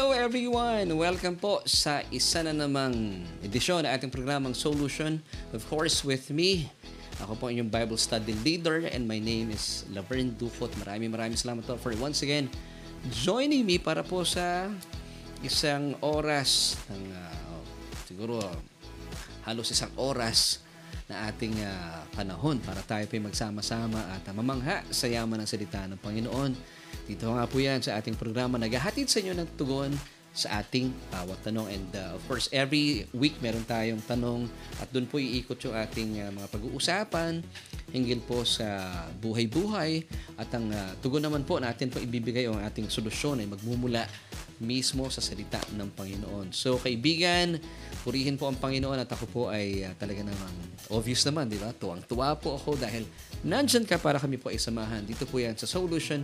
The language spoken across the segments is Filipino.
Hello everyone! Welcome po sa isa na namang edisyon ng ating programang Solution. Of course, with me, ako po inyong Bible Study Leader and my name is Laverne Dufot. Maraming maraming salamat po for once again joining me para po sa isang oras ng uh, siguro halos isang oras na ating uh, panahon para tayo po magsama-sama at uh, mamangha sa yaman ng salita ng Panginoon dito nga po yan sa ating programa. Naghahatid sa inyo ng tugon sa ating bawat tanong. And uh, of course, every week meron tayong tanong at doon po iikot yung ating uh, mga pag-uusapan hinggil po sa buhay-buhay at ang uh, tugon naman po natin po ibibigay ang ating solusyon ay magmumula mismo sa salita ng Panginoon. So kaibigan, purihin po ang Panginoon at ako po ay uh, talaga namang obvious naman, di ba? Tuwang-tuwa po ako dahil nandyan ka para kami po ay samahan. Dito po yan sa Solution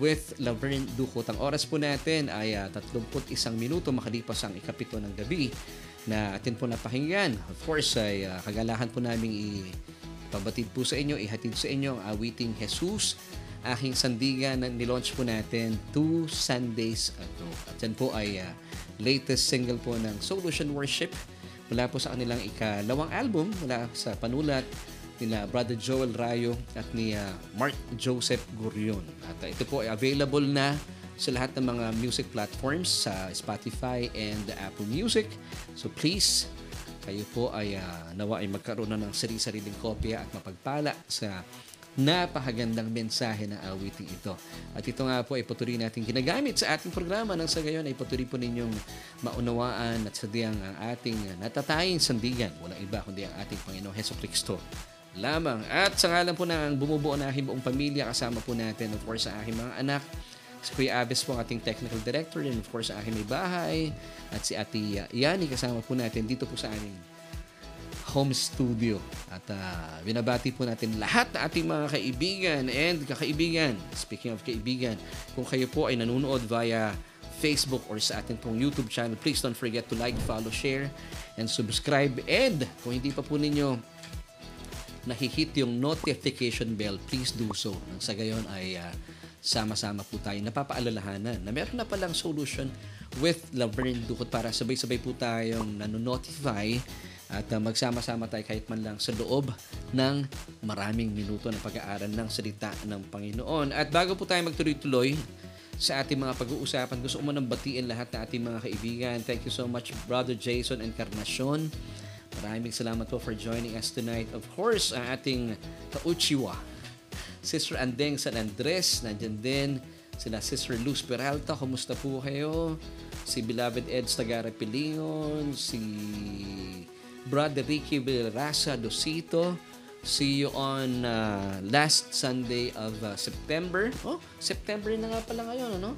with Laverne Ducot. Ang oras po natin ay uh, ah, 31 minuto makalipas ang ikapito ng gabi na atin po napakinggan. Of course, ay uh, kagalahan po namin ipabatid po sa inyo, ihatid sa inyo ang awiting Jesus, aking sandigan na nilaunch po natin two Sundays ago. At yan po ay uh, latest single po ng Solution Worship mula po sa kanilang ikalawang album mula sa panulat nila Brother Joel Rayo at ni uh, Mark Joseph Gurion. At uh, ito po ay available na sa lahat ng mga music platforms sa Spotify and Apple Music. So please, kayo po ay uh, nawa ay magkaroon na ng sarili-sariling kopya at mapagpala sa napakagandang mensahe ng awiting ito. At ito nga po ay patuloy natin ginagamit sa ating programa nang sa gayon ay patuloy po ninyong maunawaan at sadyang ang ating natataying sandigan. Walang iba kundi ang ating Panginoong Heso Kristo lamang. At sa ngalan po ng bumubuo na aking buong pamilya, kasama po natin, of course, sa aking mga anak, si Kuya Abes po ang ating technical director, and of course, sa aking may bahay, at si Ate Yani, kasama po natin dito po sa aming home studio. At uh, binabati po natin lahat na ating mga kaibigan and kakaibigan. Speaking of kaibigan, kung kayo po ay nanonood via Facebook or sa ating pong YouTube channel, please don't forget to like, follow, share, and subscribe. And kung hindi pa po ninyo nahihit yung notification bell, please do so. Nang sa gayon ay uh, sama-sama po tayo napapaalalahanan na meron na palang solution with Laverne Dukot para sabay-sabay po tayong nanonotify at uh, magsama-sama tayo kahit man lang sa loob ng maraming minuto ng pag-aaral ng salita ng Panginoon. At bago po tayo magtuloy-tuloy sa ating mga pag-uusapan, gusto ko munang batiin lahat ng ating mga kaibigan. Thank you so much, Brother Jason Encarnacion Maraming salamat po for joining us tonight. Of course, ang ating kauchiwa, Sister Andeng San Andres, nandyan din. Sila Sister Luz Peralta, kumusta po kayo? Si Beloved Eds Tagara Pilingon, si Brother Ricky Villarasa Dosito. See you on uh, last Sunday of uh, September. Oh, September na nga pala ngayon, ano?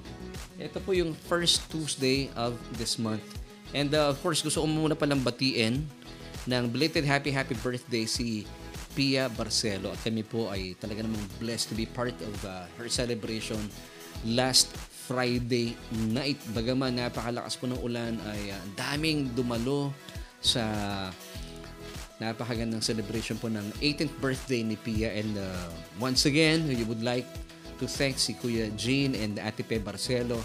Ito po yung first Tuesday of this month. And uh, of course, gusto ko muna palang batiin ng belated happy happy birthday si Pia Barcelo. At kami po ay talaga namang blessed to be part of uh, her celebration last Friday night. Bagaman napakalakas po ng ulan ay uh, daming dumalo sa napakagandang celebration po ng 18th birthday ni Pia. And uh, once again, we would like to thank si Kuya Jean and Ate Pe Barcelo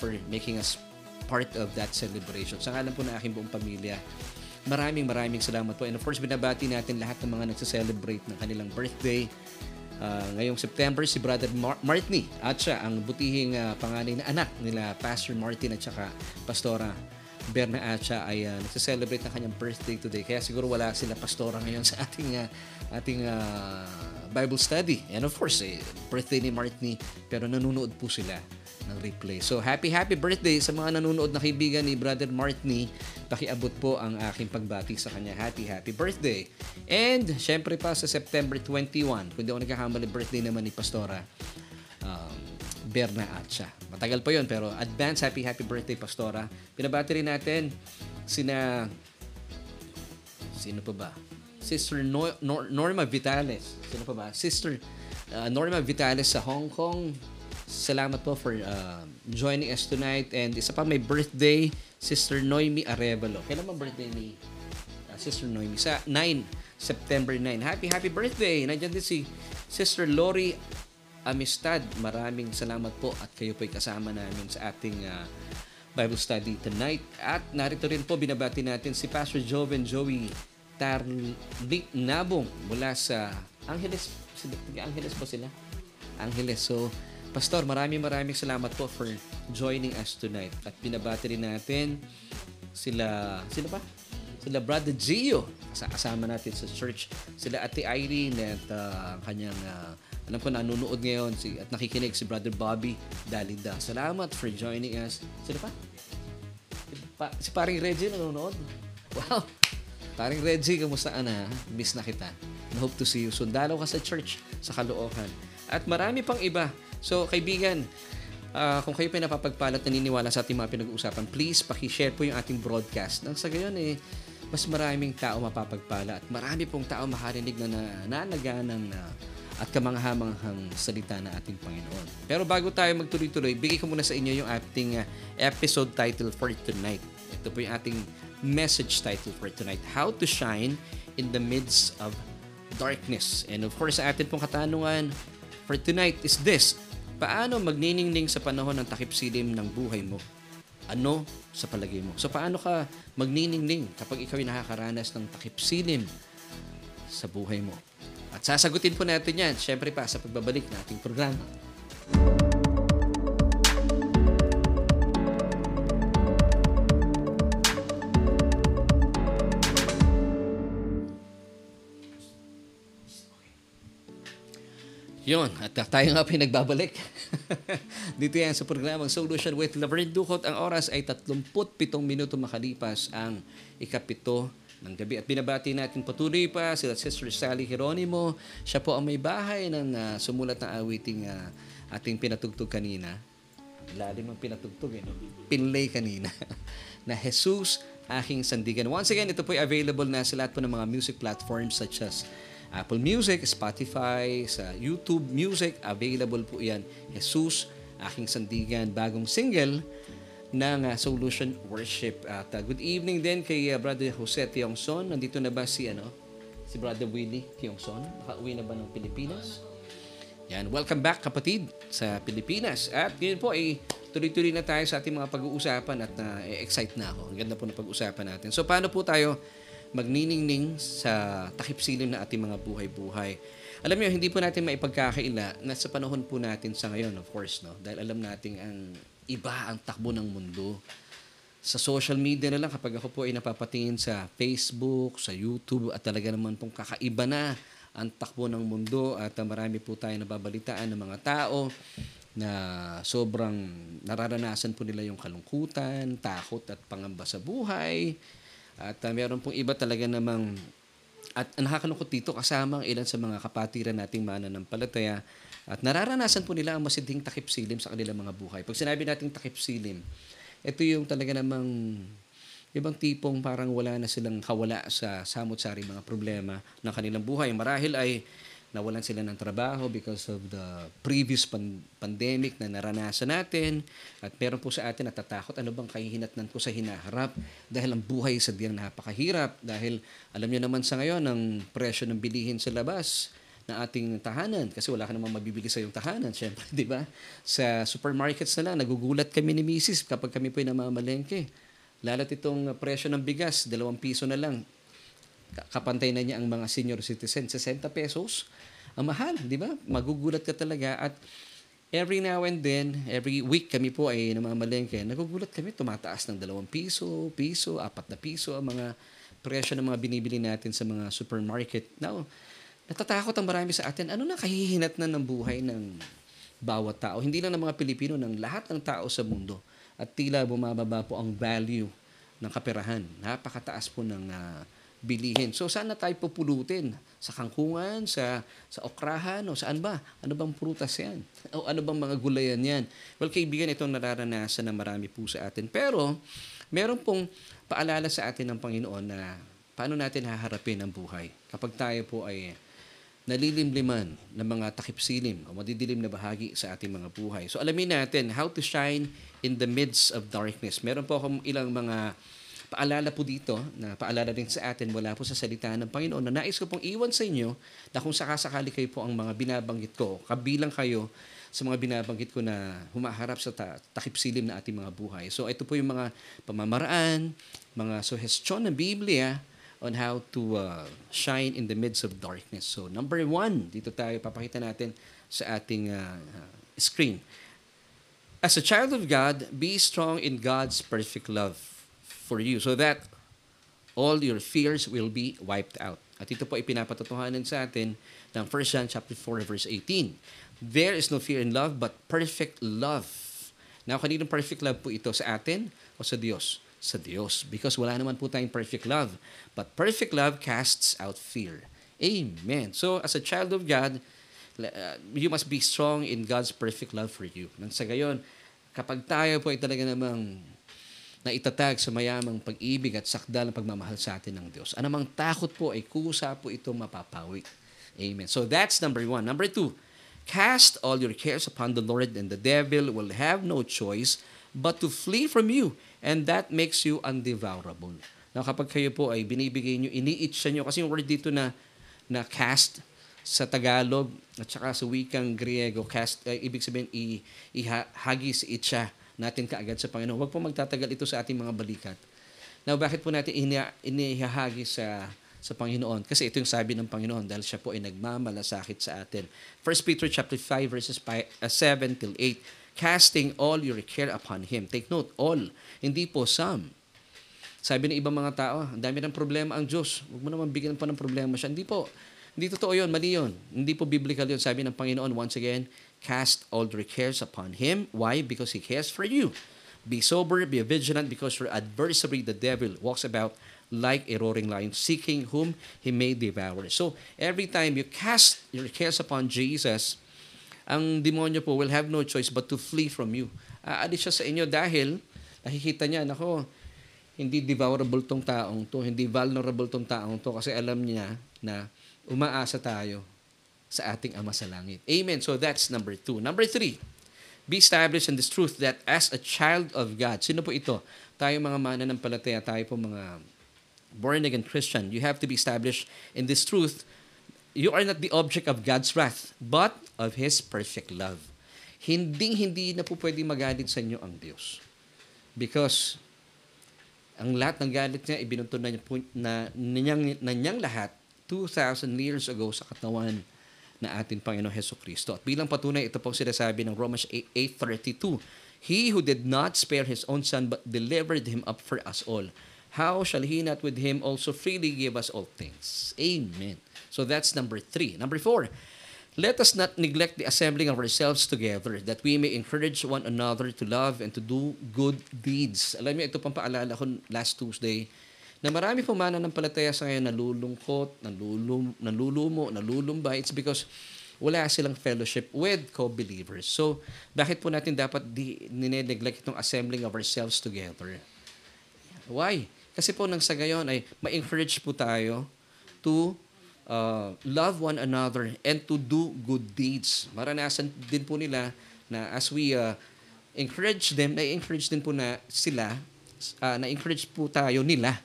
for making us part of that celebration. Sa ngalan po ng aking buong pamilya, Maraming maraming salamat po. And of course, binabati natin lahat ng mga nagsa-celebrate ng kanilang birthday. Uh, ngayong September, si Brother Mar- Martini at siya ang butihing uh, panganay na anak nila Pastor Martin at saka Pastora Berna Acha ay uh, nagsa-celebrate ng kanyang birthday today. Kaya siguro wala sila pastora ngayon sa ating uh, ating uh, Bible study. And of course, eh, birthday ni Martini pero nanonood po sila ng replay. So happy happy birthday sa mga nanonood na kaibigan ni Brother Martini. Pakiabot po ang aking pagbati sa kanya. Happy happy birthday. And syempre pa sa September 21, kung di ako nagkakamali, birthday naman ni Pastora um, Berna Atcha. Matagal pa yon pero advance happy happy birthday Pastora. Pinabati rin natin sina sino pa ba? Sister no- Nor- Norma Vitales. Sino pa ba? Sister uh, Norma Vitales sa Hong Kong. Salamat po for uh, joining us tonight. And isa pa may birthday, Sister Noemi Arevalo. Kailan ba birthday ni uh, Sister Noemi? Sa 9, September 9. Happy, happy birthday! Nandiyan din si Sister Lori Amistad. Maraming salamat po at kayo po'y kasama namin sa ating uh, Bible study tonight. At narito rin po binabati natin si Pastor Joven Joey Tarlik Nabong mula sa Angeles. Angeles po sila? Angeles. So, Pastor, maraming maraming salamat po for joining us tonight. At binabati rin natin sila, sila ba? Sila Brother Gio, kasama natin sa church. Sila Ate Irene at uh, kanyang, uh, alam ko nanonood ngayon si, at nakikinig si Brother Bobby Dalida. Salamat for joining us. Sila pa? Pa, si paring Reggie nanonood. Wow! Paring Reggie, kamusta ka na? Miss na kita. I hope to see you soon. Dalaw ka sa church sa Caloocan. At marami pang iba. So, kaibigan, uh, kung kayo pa napapagpalat naniniwala sa ating mga pinag-uusapan, please pakishare po yung ating broadcast. Nang sa gayon eh, mas maraming tao mapapagpala at marami pong tao makarinig na nananaganang na at kamanghamanghang salita ng ating Panginoon. Pero bago tayo magtuloy-tuloy, bigay ko muna sa inyo yung ating uh, episode title for tonight. Ito po yung ating message title for tonight. How to shine in the midst of darkness. And of course, sa atin pong katanungan for tonight is this. Paano magniningning sa panahon ng takip silim ng buhay mo? Ano sa palagay mo? So paano ka magniningning kapag ikaw ay nakakaranas ng takip silim sa buhay mo? At sasagutin po natin yan, syempre pa sa pagbabalik ating programa. Yon, at tayo nga pinagbabalik. Dito yan sa programang Solution with Laverne Ducot. Ang oras ay 37 minuto makalipas ang ikapito ng gabi. At binabati natin patuloy pa sila Sister Sally Geronimo. Siya po ang may bahay ng uh, sumulat ng awiting uh, ating pinatugtog kanina. Lalim ang pinatugtog eh. No? Pinlay kanina. na Jesus, aking sandigan. Once again, ito po ay available na sa lahat po ng mga music platforms such as Apple Music, Spotify, sa YouTube Music, available po yan. Jesus, aking sandigan, bagong single ng uh, Solution Worship. At uh, good evening din kay uh, Brother Jose Tiongson. Nandito na ba si ano? Si Brother Willie Tiongson? Nakauwi na ba ng Pilipinas? Yan, welcome back kapatid sa Pilipinas. At ngayon po ay tuloy-tuloy na tayo sa ating mga pag-uusapan at na-excite na ako. Ang ganda po ng pag-uusapan natin. So paano po tayo magniningning sa takip silim na ating mga buhay-buhay. Alam niyo, hindi po natin maipagkakaila na sa panahon po natin sa ngayon, of course, no? dahil alam natin ang iba ang takbo ng mundo. Sa social media na lang, kapag ako po ay napapatingin sa Facebook, sa YouTube, at talaga naman pong kakaiba na ang takbo ng mundo at marami po tayo nababalitaan ng mga tao na sobrang nararanasan po nila yung kalungkutan, takot at pangamba sa buhay, at uh, meron pong iba talaga namang at nakakalungkot dito kasama ang ilan sa mga kapatiran nating mananampalataya at nararanasan po nila ang masidhing takip silim sa kanilang mga buhay. Pag sinabi nating takip silim, ito yung talaga namang ibang tipong parang wala na silang kawala sa samot-sari mga problema ng kanilang buhay. Marahil ay nawalan sila ng trabaho because of the previous pan- pandemic na naranasan natin. At meron po sa atin natatakot ano bang kahihinatnan ko sa hinaharap? Dahil ang buhay sa diyang napakahirap. Dahil alam niyo naman sa ngayon ang presyo ng bilihin sa labas ng ating tahanan kasi wala ka namang mabibili sa iyong tahanan syempre di ba? Sa supermarkets na lang nagugulat kami ni Mrs. kapag kami po ay namamalengke. Lalo't itong presyo ng bigas dalawang piso na lang. Kapantay na niya ang mga senior citizen 60 pesos ang mahal, di ba? Magugulat ka talaga at every now and then, every week kami po ay namamalengke, nagugulat kami, tumataas ng dalawang piso, piso, apat na piso ang mga presyo ng mga binibili natin sa mga supermarket. Now, natatakot ang marami sa atin. Ano na kahihinat na ng buhay ng bawat tao? Hindi lang ng mga Pilipino, ng lahat ng tao sa mundo. At tila bumababa po ang value ng kaperahan. Napakataas po ng uh, bilihin. So saan na tayo pupulutin? Sa kangkungan, sa sa okrahan, o saan ba? Ano bang prutas yan? O ano bang mga gulayan yan? Well, kaibigan, itong nararanasan na marami po sa atin. Pero, meron pong paalala sa atin ng Panginoon na paano natin haharapin ang buhay kapag tayo po ay nalilimliman ng mga takip-silim o madidilim na bahagi sa ating mga buhay. So alamin natin how to shine in the midst of darkness. Meron po akong ilang mga Paalala po dito, na paalala din sa atin wala po sa salita ng Panginoon na nais ko pong iwan sa inyo na kung sakasakali kayo po ang mga binabanggit ko, kabilang kayo sa mga binabanggit ko na humaharap sa ta- takip silim na ating mga buhay. So ito po yung mga pamamaraan, mga suggestion ng Biblia on how to uh, shine in the midst of darkness. So number one, dito tayo papakita natin sa ating uh, screen. As a child of God, be strong in God's perfect love for you so that all your fears will be wiped out. At ito po ipinapatotohanan sa atin ng 1 John chapter 4 verse 18. There is no fear in love but perfect love. Now, kaninong perfect love po ito sa atin o sa Diyos? Sa Diyos. Because wala naman po tayong perfect love. But perfect love casts out fear. Amen. So, as a child of God, uh, you must be strong in God's perfect love for you. Nang sa gayon, kapag tayo po ay talaga namang na itatag sa mayamang pag-ibig at sakdal ng pagmamahal sa atin ng Diyos. Anamang takot po ay kusa po itong mapapawi. Amen. So that's number one. Number two, cast all your cares upon the Lord and the devil will have no choice but to flee from you and that makes you undevourable. Now kapag kayo po ay binibigay nyo, ini-itcha nyo, kasi yung word dito na, na cast sa Tagalog at saka sa wikang Griego, cast, uh, ibig sabihin, ihagis, itcha natin kaagad sa Panginoon. Huwag po magtatagal ito sa ating mga balikat. Now, bakit po natin inihahagi sa sa Panginoon? Kasi ito yung sabi ng Panginoon dahil siya po ay nagmamalasakit sa atin. 1 Peter chapter 5 verses 5, uh, 7 till 8 casting all your care upon Him. Take note, all. Hindi po some. Sabi ng ibang mga tao, ang dami ng problema ang Diyos. Huwag mo naman bigyan pa ng problema siya. Hindi po. Hindi totoo yun. Mali yun. Hindi po biblical yun. Sabi ng Panginoon, once again, Cast all your cares upon Him. Why? Because He cares for you. Be sober, be vigilant, because your adversary, the devil, walks about like a roaring lion, seeking whom he may devour. So, every time you cast your cares upon Jesus, ang demonyo po will have no choice but to flee from you. Aalis siya sa inyo dahil nakikita niya, nako, hindi devourable tong taong to, hindi vulnerable tong taong to kasi alam niya na umaasa tayo sa ating Ama sa Langit. Amen. So that's number two. Number three, be established in this truth that as a child of God, sino po ito? Tayo mga mananampalataya, tayo po mga born-again Christian, you have to be established in this truth. You are not the object of God's wrath, but of His perfect love. Hindi, hindi na po pwedeng magalit sa inyo ang Diyos. Because ang lahat ng galit niya, ibinunto na, niya po, na, niyang, na niyang lahat 2,000 years ago sa katawan na ating Panginoong Heso Kristo. At bilang patunay, ito pong sinasabi ng Romans 8.32, He who did not spare His own Son but delivered Him up for us all, how shall He not with Him also freely give us all things? Amen. So that's number three. Number four, let us not neglect the assembling of ourselves together that we may encourage one another to love and to do good deeds. Alam niyo, ito pang paalala ko last Tuesday, na marami po mananampalataya sa ngayon nalulungkot, nalulum, nalulumo, nalulumba. It's because wala silang fellowship with co-believers. So, bakit po natin dapat di nineneglect itong assembling of ourselves together? Why? Kasi po nang sa gayon ay ma-encourage po tayo to uh, love one another and to do good deeds. Maranasan din po nila na as we uh, encourage them, na-encourage din po na sila, uh, na-encourage po tayo nila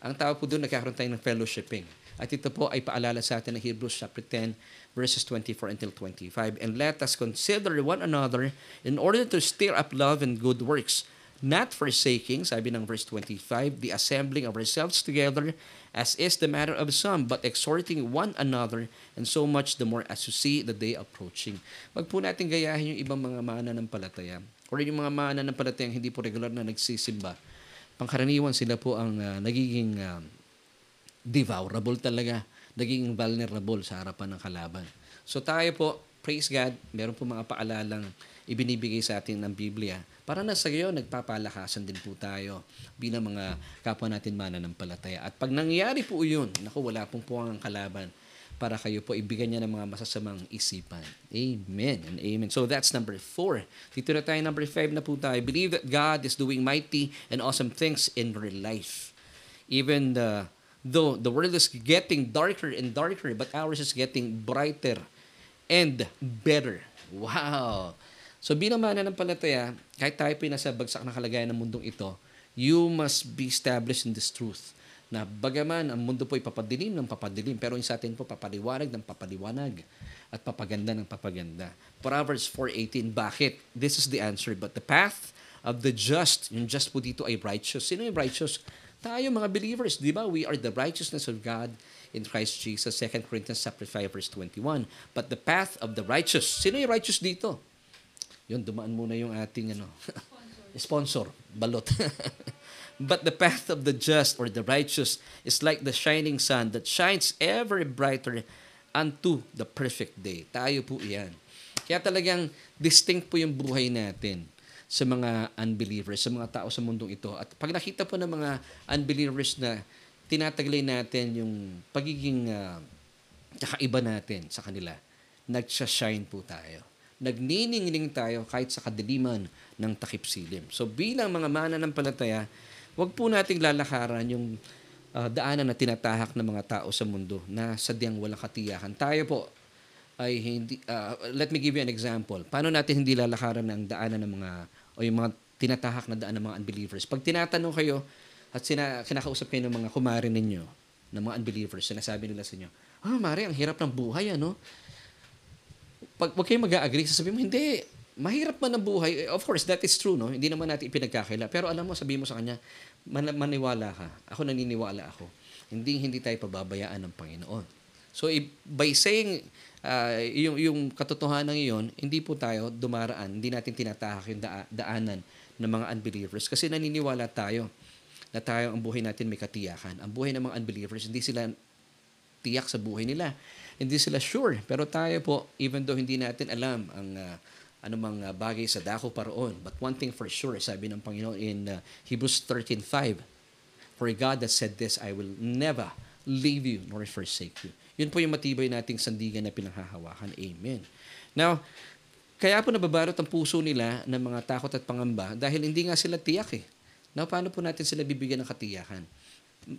ang tao po doon, nagkakaroon tayo ng fellowshipping. At ito po ay paalala sa atin ng Hebrews chapter 10, verses 24 until 25. And let us consider one another in order to stir up love and good works, not forsaking, sabi ng verse 25, the assembling of ourselves together, as is the matter of some, but exhorting one another, and so much the more as you see the day approaching. Wag po natin gayahin yung ibang mga mananampalataya or yung mga mananampalataya hindi po regular na nagsisimba pangkaraniwan sila po ang uh, nagiging uh, devourable talaga, naging vulnerable sa harapan ng kalaban. So tayo po, praise God, meron po mga paalalang ibinibigay sa atin ng Biblia para na sa gayon, nagpapalakasan din po tayo bilang mga kapwa natin mananampalataya. At pag nangyari po yun, naku, wala pong po ang kalaban para kayo po ibigyan niya ng mga masasamang isipan. Amen and amen. So that's number four. Dito na tayo number five na po tayo. Believe that God is doing mighty and awesome things in your life. Even the, though the world is getting darker and darker, but ours is getting brighter and better. Wow! So bilang mananampalataya, kahit tayo po nasa bagsak na kalagayan ng mundong ito, you must be established in this truth na bagaman ang mundo po ay papadilim ng papadilim, pero sa atin po papaliwanag ng papaliwanag at papaganda ng papaganda. Proverbs 4.18, bakit? This is the answer. But the path of the just, yung just po dito ay righteous. Sino yung righteous? Tayo mga believers, di ba? We are the righteousness of God in Christ Jesus. 2 Corinthians chapter 5 verse 21. But the path of the righteous. Sino yung righteous dito? Yun, dumaan muna yung ating ano, sponsor, balot. But the path of the just or the righteous is like the shining sun that shines ever brighter unto the perfect day. Tayo po iyan. Kaya talagang distinct po yung buhay natin sa mga unbelievers, sa mga tao sa mundong ito. At pag nakita po ng mga unbelievers na tinataglay natin yung pagiging uh, kakaiba natin sa kanila, nagsashine po tayo. Nagniningning tayo kahit sa kadiliman ng takip silim. So bilang mga mananampalataya, Huwag po nating lalakaran yung uh, daanan na tinatahak ng mga tao sa mundo na sadyang walang katiyakan. Tayo po ay hindi, uh, let me give you an example. Paano natin hindi lalakaran ng daanan ng mga, o yung mga tinatahak na daan ng mga unbelievers? Pag tinatanong kayo at sina, kinakausap kayo ng mga kumari ninyo, ng mga unbelievers, sinasabi nila sa inyo, ah, oh, Mari, ang hirap ng buhay, ano? Pag, wag kayo mag-agree, sasabihin mo, hindi, mahirap man ang buhay. Of course, that is true, no? Hindi naman natin ipinagkakaila. Pero alam mo, sabihin mo sa kanya, man- maniwala ka. Ako naniniwala ako. Hindi hindi tayo pababayaan ng Panginoon. So, by saying uh, yung, yung katotohanan iyon, hindi po tayo dumaraan, hindi natin tinatahak yung da- daanan ng mga unbelievers kasi naniniwala tayo na tayo ang buhay natin may katiyakan. Ang buhay ng mga unbelievers, hindi sila tiyak sa buhay nila. Hindi sila sure. Pero tayo po, even though hindi natin alam ang uh, anumang uh, bagay sa dako paroon. But one thing for sure, sabi ng Panginoon in uh, Hebrews 13.5, For God that said this, I will never leave you nor forsake you. Yun po yung matibay nating sandigan na pinanghahawakan. Amen. Now, kaya po nababarot ang puso nila ng mga takot at pangamba dahil hindi nga sila tiyak eh. Now, paano po natin sila bibigyan ng katiyakan?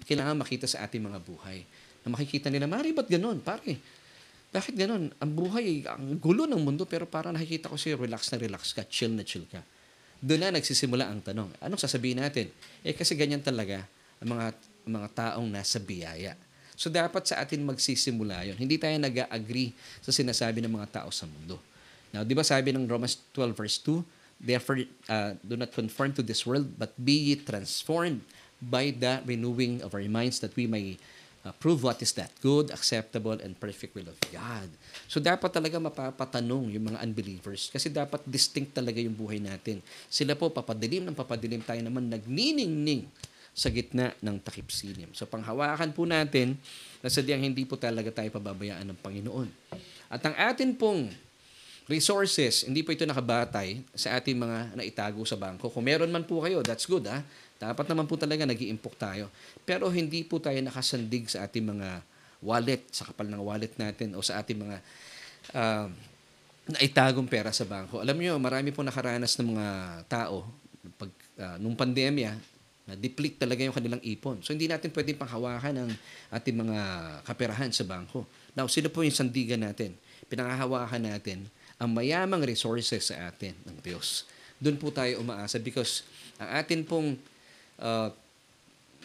Kailangan makita sa ating mga buhay. Na makikita nila, Mari, ba't ganun? Pare, bakit ganun? Ang buhay, ang gulo ng mundo, pero parang nakikita ko siya, relax na relax ka, chill na chill ka. Doon na nagsisimula ang tanong. Anong sasabihin natin? Eh kasi ganyan talaga ang mga, mga taong nasa biyaya. So dapat sa atin magsisimula yon. Hindi tayo nag-agree sa sinasabi ng mga tao sa mundo. Now, di ba sabi ng Romans 12 verse 2, Therefore, uh, do not conform to this world, but be ye transformed by the renewing of our minds that we may uh, prove what is that good, acceptable, and perfect will of God. So dapat talaga mapapatanong yung mga unbelievers kasi dapat distinct talaga yung buhay natin. Sila po papadilim ng papadilim tayo naman nagniningning sa gitna ng takip silim. So panghawakan po natin na sadyang hindi po talaga tayo pababayaan ng Panginoon. At ang atin pong resources, hindi po ito nakabatay sa ating mga naitago sa bangko. Kung meron man po kayo, that's good ha. Dapat naman po talaga nag impok tayo. Pero hindi po tayo nakasandig sa ating mga wallet, sa kapal ng wallet natin o sa ating mga uh, naitagong pera sa bangko. Alam niyo, marami po nakaranas ng mga tao pag uh, nung pandemya, na-deplete talaga yung kanilang ipon. So, hindi natin pwedeng panghawakan ng ating mga kaperahan sa bangko. Now, sino po yung sandigan natin? Pinanghahawakan natin ang mayamang resources sa atin ng Diyos. Doon po tayo umaasa because ang atin pong uh,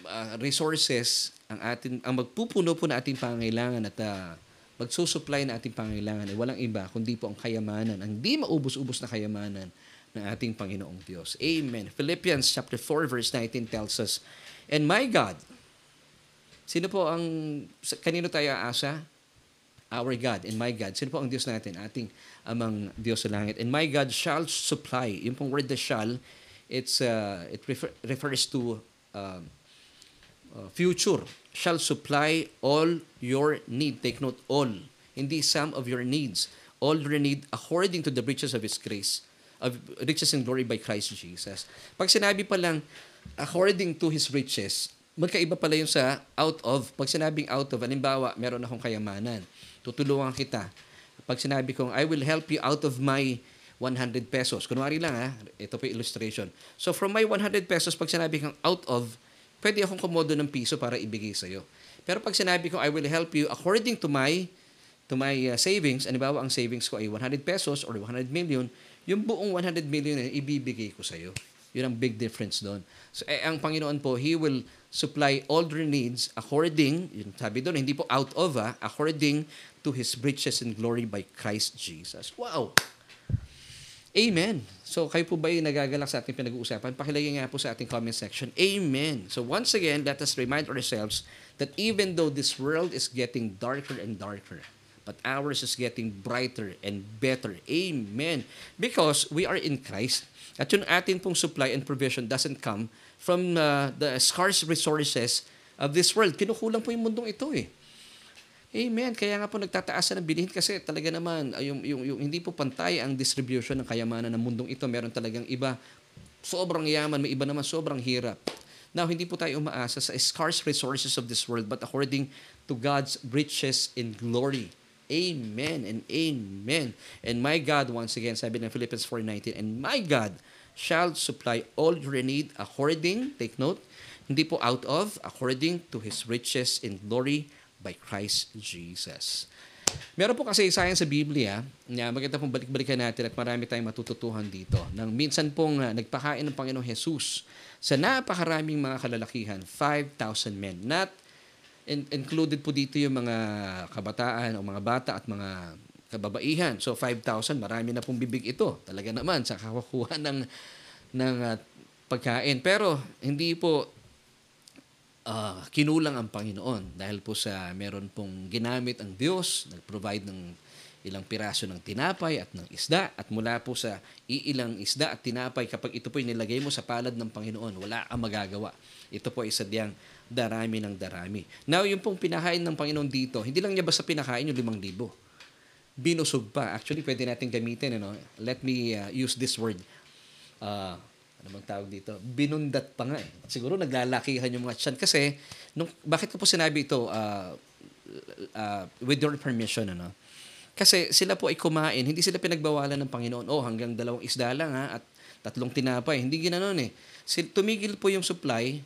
uh, resources ang atin ang magpupuno po na ating pangangailangan at uh, magsusupply na ating pangangailangan ay walang iba kundi po ang kayamanan, ang di maubos-ubos na kayamanan ng ating Panginoong Diyos. Amen. Philippians chapter 4 verse 19 tells us, And my God, sino po ang, kanino tayo aasa? Our God and my God. Sino po ang Diyos natin? Ating amang Diyos sa langit. And my God shall supply. Yung pong word na shall, it's uh, it refer, refers to uh, uh, future shall supply all your need. Take note all. Hindi some of your needs. All your need according to the riches of his grace of riches and glory by Christ Jesus. Pag sinabi pa lang according to his riches magkaiba pala yung sa out of pag sinabing out of halimbawa meron akong kayamanan. Tutulungan kita. Pag sinabi kong I will help you out of my 100 pesos. Kunwari lang ha, ito po illustration. So from my 100 pesos, pag sinabi kang out of, pwede akong kumodo ng piso para ibigay sa'yo. Pero pag sinabi ko, I will help you according to my to my uh, savings, anibawa ang savings ko ay 100 pesos or 100 million, yung buong 100 million na ibibigay ko sa'yo. Yun ang big difference doon. So, eh, ang Panginoon po, He will supply all their needs according, yun sabi doon, hindi po out of, ah, according to His riches and glory by Christ Jesus. Wow! Amen. So, kayo po ba yung nagagalak sa ating pinag-uusapan? Pakilagay nga po sa ating comment section. Amen. So, once again, let us remind ourselves that even though this world is getting darker and darker, but ours is getting brighter and better. Amen. Because we are in Christ. At yung atin pong supply and provision doesn't come from uh, the scarce resources of this world. Kinukulang po yung mundong ito eh. Amen. Kaya nga po nagtataas ng bilihin kasi talaga naman yung, yung, yung hindi po pantay ang distribution ng kayamanan ng mundong ito. Meron talagang iba sobrang yaman, may iba naman sobrang hirap. Now, hindi po tayo umaasa sa scarce resources of this world but according to God's riches in glory. Amen and amen. And my God, once again, sabi ng Philippians 4.19, and my God shall supply all your need according, take note, hindi po out of, according to His riches in glory by Christ Jesus. Meron po kasi sayang sa Biblia na maganda pong balik-balikan natin at marami tayong matututuhan dito. Nang minsan pong uh, nagpakain ng Panginoong Jesus sa napakaraming mga kalalakihan, 5,000 men. Not in- included po dito yung mga kabataan o mga bata at mga kababaihan. So 5,000, marami na pong bibig ito. Talaga naman sa kakakuha ng, ng uh, pagkain. Pero hindi po uh, kinulang ang Panginoon dahil po sa meron pong ginamit ang Diyos, nag-provide ng ilang piraso ng tinapay at ng isda at mula po sa iilang isda at tinapay kapag ito po nilagay mo sa palad ng Panginoon, wala kang magagawa. Ito po ay sadyang darami ng darami. Now, yung pong pinahain ng Panginoon dito, hindi lang niya basta pinakain yung limang libo. Binusog pa. Actually, pwede natin gamitin, ano? let me uh, use this word. Uh, ano bang tawag dito? Binundat pa nga eh. Siguro naglalakihan yung mga tiyan. Kasi, nung, bakit ko po sinabi ito uh, uh, with your permission, ano? Kasi sila po ay kumain, hindi sila pinagbawalan ng Panginoon. Oh, hanggang dalawang isda lang ha, at tatlong tinapay. Hindi ginanon eh. Tumigil po yung supply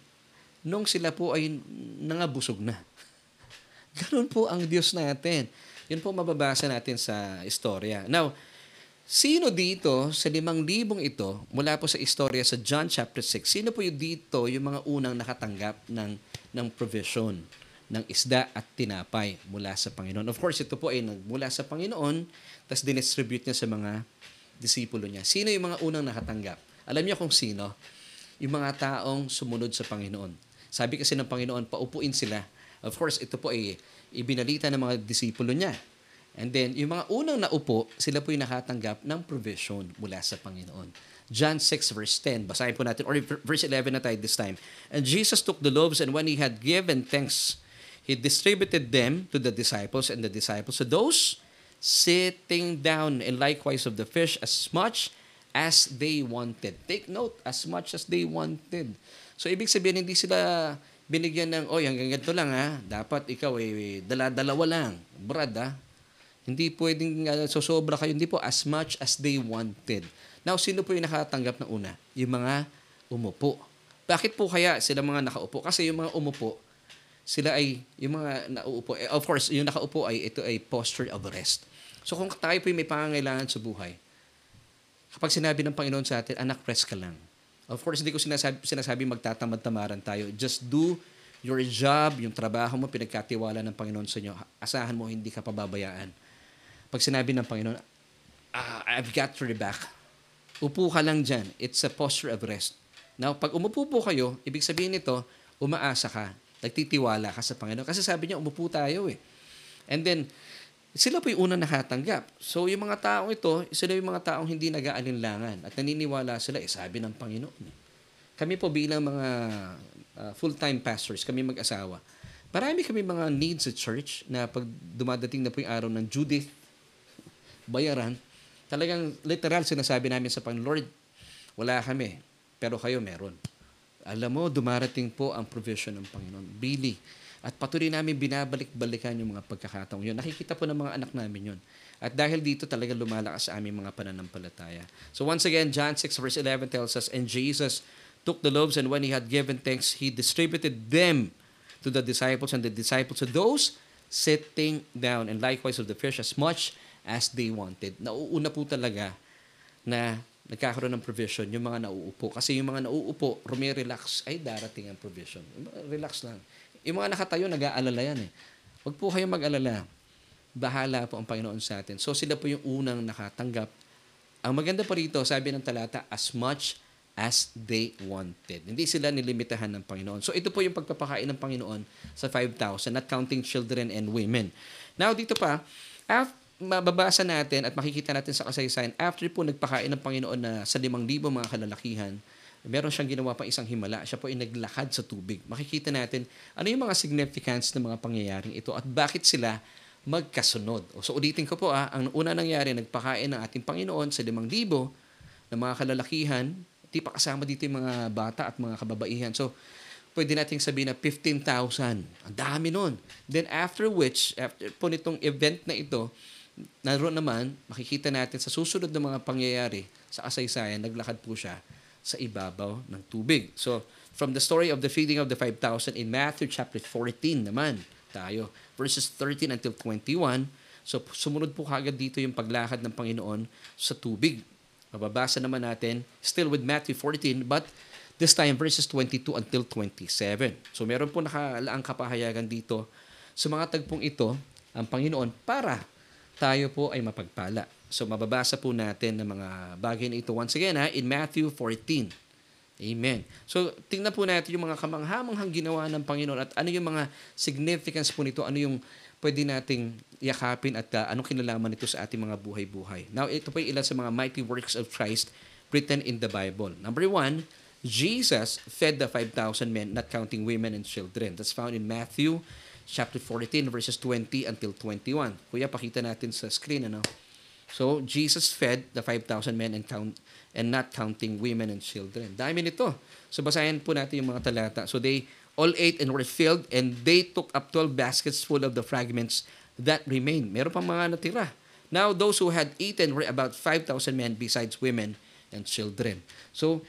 nung sila po ay nangabusog na. Ganun po ang Diyos natin. Yun po mababasa natin sa istorya. Now, Sino dito sa limang libong ito, mula po sa istorya sa John chapter 6, sino po yung dito yung mga unang nakatanggap ng, ng provision ng isda at tinapay mula sa Panginoon? Of course, ito po ay mula sa Panginoon, tapos dinistribute niya sa mga disipulo niya. Sino yung mga unang nakatanggap? Alam niyo kung sino? Yung mga taong sumunod sa Panginoon. Sabi kasi ng Panginoon, paupuin sila. Of course, ito po ay ibinalita ng mga disipulo niya And then, yung mga unang naupo, sila po yung nakatanggap ng provision mula sa Panginoon. John 6 verse 10, basahin po natin, or verse 11 na tayo this time. And Jesus took the loaves and when He had given thanks, He distributed them to the disciples and the disciples to those sitting down and likewise of the fish as much as they wanted. Take note, as much as they wanted. So, ibig sabihin, hindi sila binigyan ng, oy, hanggang ganito lang ha, dapat ikaw eh, dala-dalawa lang. Brad ha, hindi pwedeng uh, sosobra kayo. Hindi po as much as they wanted. Now, sino po yung nakatanggap ng una? Yung mga umupo. Bakit po kaya sila mga nakaupo? Kasi yung mga umupo, sila ay, yung mga nauupo, eh, of course, yung nakaupo ay, ito ay posture of rest. So kung tayo po may pangangailangan sa buhay, kapag sinabi ng Panginoon sa atin, anak, rest ka lang. Of course, hindi ko sinasabi, sinasabi magtatamad-tamaran tayo. Just do your job, yung trabaho mo, pinagkatiwala ng Panginoon sa inyo. Asahan mo, hindi ka pababayaan pag sinabi ng Panginoon, uh, I've got your back, upo ka lang dyan. It's a posture of rest. Now, pag umupo po kayo, ibig sabihin nito, umaasa ka, nagtitiwala ka sa Panginoon. Kasi sabi niya, umupo tayo eh. And then, sila po yung unang nakatanggap. So, yung mga taong ito, sila yung mga taong hindi nag-aalinlangan at naniniwala sila, eh, sabi ng Panginoon. Eh. Kami po bilang mga uh, full-time pastors, kami mag-asawa, marami kami mga needs sa church na pag dumadating na po yung araw ng Judith, bayaran, talagang literal sinasabi namin sa Panginoon, Lord, wala kami, pero kayo meron. Alam mo, dumarating po ang provision ng Panginoon. Bili. At patuloy namin binabalik-balikan yung mga pagkakataong yun. Nakikita po ng mga anak namin yun. At dahil dito talaga lumalakas sa aming mga pananampalataya. So once again, John 6 verse 11 tells us, And Jesus took the loaves and when He had given thanks, He distributed them to the disciples and the disciples to those sitting down and likewise of the fish as much as they wanted. Nauuna po talaga na nagkakaroon ng provision yung mga nauupo. Kasi yung mga nauupo, rumirelax, ay darating ang provision. Relax lang. Yung mga nakatayo, nag-aalala yan eh. Huwag po kayong mag-alala. Bahala po ang Panginoon sa atin. So sila po yung unang nakatanggap. Ang maganda pa rito, sabi ng talata, as much as they wanted. Hindi sila nilimitahan ng Panginoon. So ito po yung pagpapakain ng Panginoon sa 5,000, not counting children and women. Now dito pa, after mababasa natin at makikita natin sa kasaysayan, after po nagpakain ng Panginoon na sa limang libo mga kalalakihan, meron siyang ginawa pa isang himala. Siya po ay naglakad sa tubig. Makikita natin ano yung mga significance ng mga pangyayaring ito at bakit sila magkasunod. So ulitin ko po ah, ang una nangyari, nagpakain ng ating Panginoon sa limang libo ng mga kalalakihan, di pa kasama dito yung mga bata at mga kababaihan. So, pwede nating sabihin na 15,000. Ang dami nun. Then after which, after po nitong event na ito, naroon naman, makikita natin sa susunod na mga pangyayari sa kasaysayan, naglakad po siya sa ibabaw ng tubig. So, from the story of the feeding of the 5,000 in Matthew chapter 14 naman tayo, verses 13 until 21. So, sumunod po kagad dito yung paglakad ng Panginoon sa tubig. Mababasa naman natin, still with Matthew 14, but this time verses 22 until 27. So, meron po nakalaang kapahayagan dito sa mga tagpong ito, ang Panginoon para tayo po ay mapagpala. So mababasa po natin ng mga bagay na ito once again ha, in Matthew 14. Amen. So tingnan po natin yung mga kamanghamanghang ginawa ng Panginoon at ano yung mga significance po nito, ano yung pwede nating yakapin at uh, anong kinalaman nito sa ating mga buhay-buhay. Now ito po ilan sa mga mighty works of Christ written in the Bible. Number one, Jesus fed the 5,000 men, not counting women and children. That's found in Matthew chapter 14 verses 20 until 21. Kuya, pakita natin sa screen ano. So, Jesus fed the 5,000 men and count and not counting women and children. Dami nito. So, basahin po natin yung mga talata. So, they all ate and were filled and they took up 12 baskets full of the fragments that remained. Meron pang mga natira. Now, those who had eaten were about 5,000 men besides women and children. So,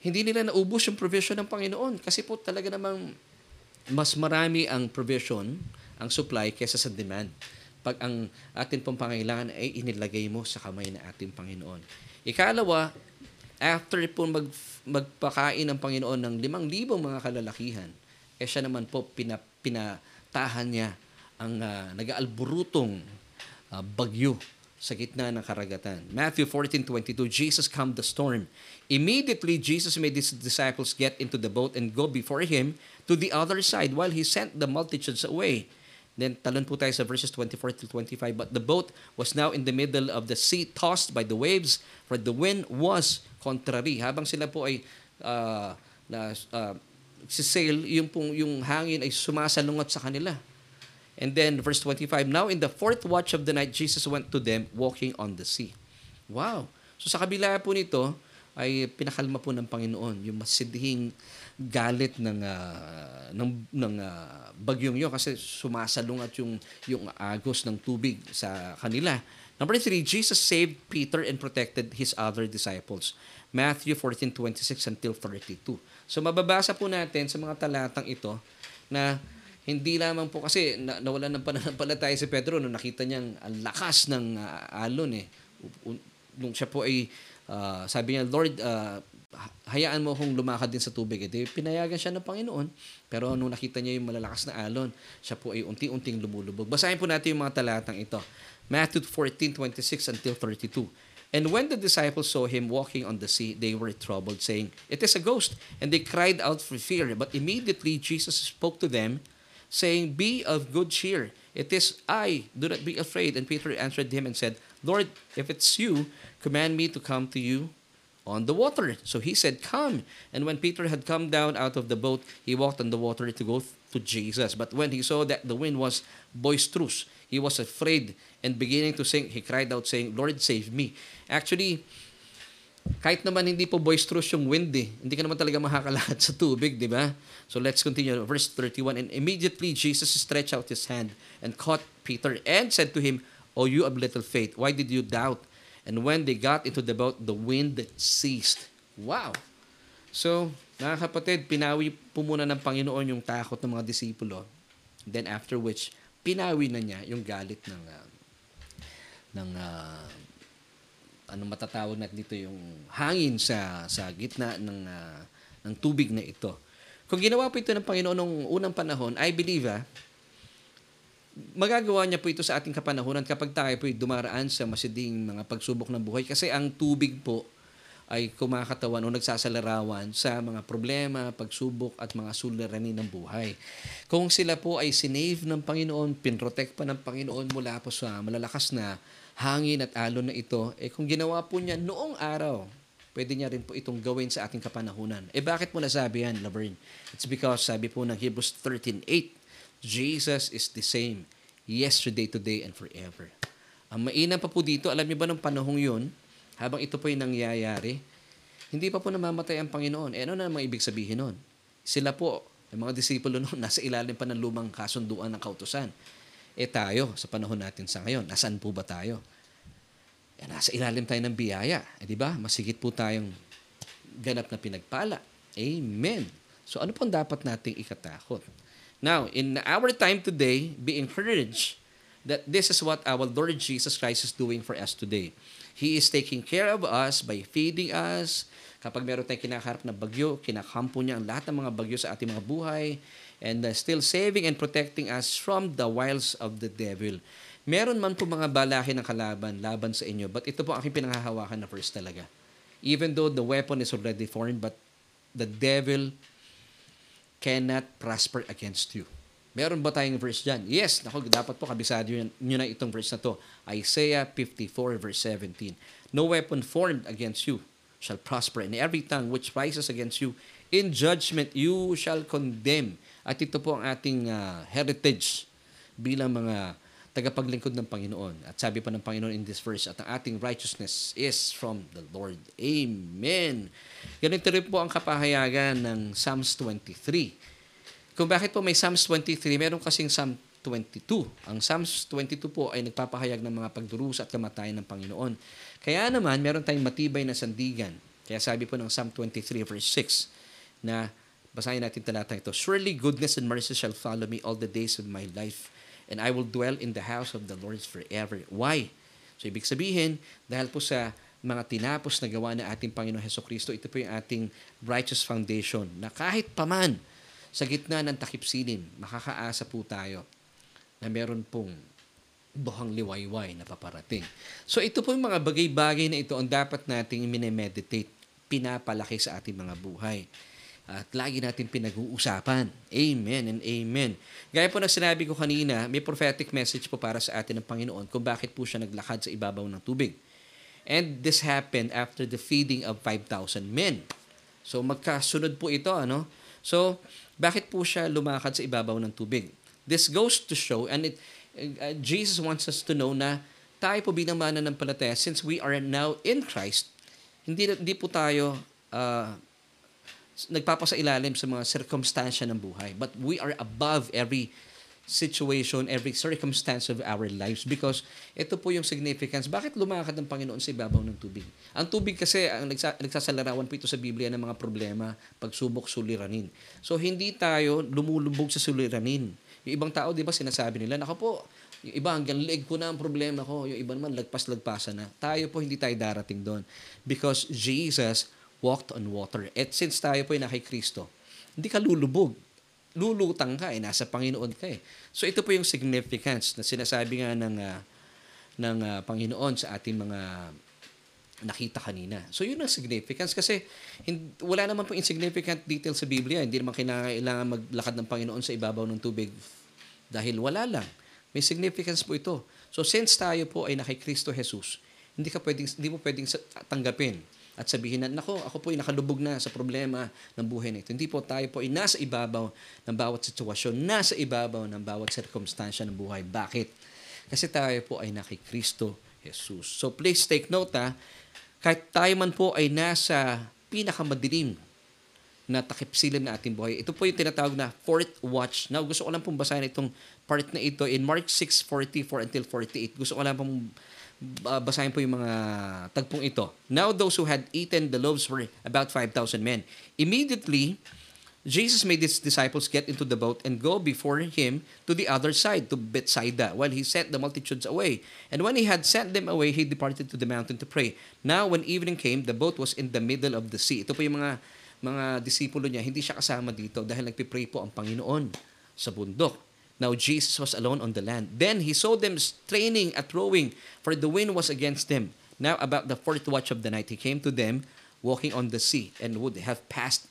hindi nila naubos yung provision ng Panginoon kasi po talaga namang mas marami ang provision, ang supply, kesa sa demand. Pag ang atin pong pangailangan ay inilagay mo sa kamay ng ating Panginoon. Ikalawa, after po mag, magpakain ng Panginoon ng limang libong mga kalalakihan, eh siya naman po pina, pinatahan niya ang uh, nag-aalburutong uh, bagyo sa gitna ng karagatan. Matthew 14:22 Jesus calmed the storm. Immediately Jesus made his disciples get into the boat and go before him to the other side while he sent the multitudes away. Then talon po tayo sa verses 24 to 25. But the boat was now in the middle of the sea, tossed by the waves, for the wind was contrary. Habang sila po ay uh, na, uh, sail, yung, pong, yung hangin ay sumasalungat sa kanila. And then verse 25, Now in the fourth watch of the night, Jesus went to them walking on the sea. Wow! So sa kabila po nito, ay pinakalma po ng Panginoon yung masidhing galit ng uh, ng ng uh, bagyong 'yon kasi sumasalungat yung yung agos ng tubig sa kanila. Number three, Jesus saved Peter and protected his other disciples. Matthew 14:26 until 32. So mababasa po natin sa mga talatang ito na hindi lamang po kasi na, nawalan ng pananampalataya si Pedro nung nakita niyang ang lakas ng uh, alon eh. Nung siya po ay uh, sabi niya, Lord, uh, hayaan mo akong lumakad din sa tubig. Eh, pinayagan siya ng Panginoon. Pero nung nakita niya yung malalakas na alon, siya po ay unti-unting lumulubog. Basahin po natin yung mga talatang ito. Matthew 14:26 until 32. And when the disciples saw him walking on the sea, they were troubled, saying, It is a ghost. And they cried out for fear. But immediately Jesus spoke to them, saying, Be of good cheer. It is I. Do not be afraid. And Peter answered him and said, Lord, if it's you, command me to come to you on the water. So he said, Come. And when Peter had come down out of the boat, he walked on the water to go to Jesus. But when he saw that the wind was boisterous, he was afraid and beginning to sink, he cried out, saying, Lord, save me. Actually, kahit naman hindi po boisterous yung wind eh. Hindi ka naman talaga makakalakad sa tubig, di ba? So let's continue. Verse 31, And immediately Jesus stretched out his hand and caught Peter and said to him, O you of little faith, why did you doubt? And when they got into the boat, the wind ceased. Wow! So, mga kapatid, pinawi po muna ng Panginoon yung takot ng mga disipulo. Then after which, pinawi na niya yung galit ng uh, ng uh, ano matatawag natin dito yung hangin sa sa gitna ng uh, ng tubig na ito. Kung ginawa po ito ng Panginoon noong unang panahon, I believe ah, magagawa niya po ito sa ating kapanahonan kapag tayo po dumaraan sa masiding mga pagsubok ng buhay. Kasi ang tubig po ay kumakatawan o nagsasalarawan sa mga problema, pagsubok at mga suliranin ng buhay. Kung sila po ay sinave ng Panginoon, pinrotect pa ng Panginoon mula po sa malalakas na hangin at alon na ito, eh kung ginawa po niya noong araw, pwede niya rin po itong gawin sa ating kapanahunan. Eh bakit mo nasabi yan, Laverne? It's because sabi po ng Hebrews 13.8, Jesus is the same yesterday, today, and forever. Ang mainam pa po dito, alam niyo ba ng panahong yun, habang ito po yung nangyayari, hindi pa po namamatay ang Panginoon. Eh ano na mga ibig sabihin nun? Sila po, yung mga disipulo noon, nasa ilalim pa ng lumang kasunduan ng kautusan. Eh tayo, sa panahon natin sa ngayon, nasaan po ba tayo? Eh, nasa ilalim tayo ng biyaya. Eh, di ba? Masigit po tayong ganap na pinagpala. Amen. So ano pong dapat nating ikatakot? Now, in our time today, be encouraged that this is what our Lord Jesus Christ is doing for us today. He is taking care of us by feeding us. Kapag meron tayong kinakaharap na bagyo, kinakampo niya ang lahat ng mga bagyo sa ating mga buhay and uh, still saving and protecting us from the wiles of the devil. Meron man po mga balaki ng kalaban, laban sa inyo, but ito po ang aking pinanghahawakan na first talaga. Even though the weapon is already formed, but the devil cannot prosper against you. Meron ba tayong verse dyan? Yes, nako, dapat po kabisado nyo na itong verse na to. Isaiah 54 verse 17. No weapon formed against you shall prosper, and every tongue which rises against you in judgment you shall condemn. At ito po ang ating uh, heritage bilang mga tagapaglingkod ng Panginoon. At sabi pa ng Panginoon in this verse, at ang ating righteousness is from the Lord. Amen. Ganito rin po ang kapahayagan ng Psalms 23 kung bakit po may Psalms 23, meron kasing Psalm 22. Ang Psalms 22 po ay nagpapahayag ng mga pagdurusa at kamatayan ng Panginoon. Kaya naman, meron tayong matibay na sandigan. Kaya sabi po ng Psalm 23 verse 6 na basahin natin talata ito. Surely goodness and mercy shall follow me all the days of my life and I will dwell in the house of the Lord forever. Why? So ibig sabihin, dahil po sa mga tinapos na gawa na ating Panginoon Heso Kristo, ito po yung ating righteous foundation na kahit paman sa gitna ng takip silim, makakaasa po tayo na meron pong buhang liwayway na paparating. So ito po yung mga bagay-bagay na ito ang dapat nating minemeditate, pinapalaki sa ating mga buhay. At lagi natin pinag-uusapan. Amen and amen. Gaya po na sinabi ko kanina, may prophetic message po para sa atin ng Panginoon kung bakit po siya naglakad sa ibabaw ng tubig. And this happened after the feeding of 5,000 men. So magkasunod po ito, ano? So, bakit po siya lumakad sa ibabaw ng tubig? This goes to show, and it, uh, Jesus wants us to know na tayo po bilang mananampalataya, since we are now in Christ, hindi, hindi po tayo uh, nagpapasailalim sa mga circumstansya ng buhay. But we are above every situation, every circumstance of our lives because ito po yung significance. Bakit lumakad ng Panginoon sa ibabaw ng tubig? Ang tubig kasi, ang nagsa, nagsasalarawan po ito sa Biblia ng mga problema, pagsubok, suliranin. So, hindi tayo lumulubog sa suliranin. Yung ibang tao, di ba, sinasabi nila, nako po, yung iba hanggang leg ko na ang problema ko. Yung iba naman, lagpas-lagpasan na. Tayo po, hindi tayo darating doon. Because Jesus walked on water. At since tayo po ay nakay Kristo, hindi ka lulubog lulutang ka eh, nasa Panginoon ka eh. So ito po yung significance na sinasabi nga ng uh, ng uh, Panginoon sa ating mga nakita kanina. So yun ang significance kasi hindi, wala naman po insignificant detail sa Biblia. Hindi naman kinakailangan maglakad ng Panginoon sa ibabaw ng tubig dahil wala lang. May significance po ito. So since tayo po ay nakay Kristo Jesus, hindi ka pwedeng hindi mo pwedeng tanggapin at sabihin na, nako, ako po ay nakalubog na sa problema ng buhay nito. Hindi po tayo po ay nasa ibabaw ng bawat sitwasyon, nasa ibabaw ng bawat sirkumstansya ng buhay. Bakit? Kasi tayo po ay nakay Kristo Jesus. So please take note ha, kahit tayo man po ay nasa pinakamadilim na takip silim na ating buhay. Ito po yung tinatawag na fourth watch. Now, gusto ko lang pong basahin itong part na ito in Mark 6:44 until 48. Gusto ko lang pong basahin po yung mga tagpong ito. Now those who had eaten the loaves were about 5,000 men. Immediately, Jesus made his disciples get into the boat and go before him to the other side, to Bethsaida, while he sent the multitudes away. And when he had sent them away, he departed to the mountain to pray. Now, when evening came, the boat was in the middle of the sea. Ito po yung mga, mga disipulo niya, hindi siya kasama dito dahil nagpipray po ang Panginoon sa bundok. Now, Jesus was alone on the land. Then he saw them straining at rowing, for the wind was against them. Now, about the fourth watch of the night, he came to them, walking on the sea, and would have passed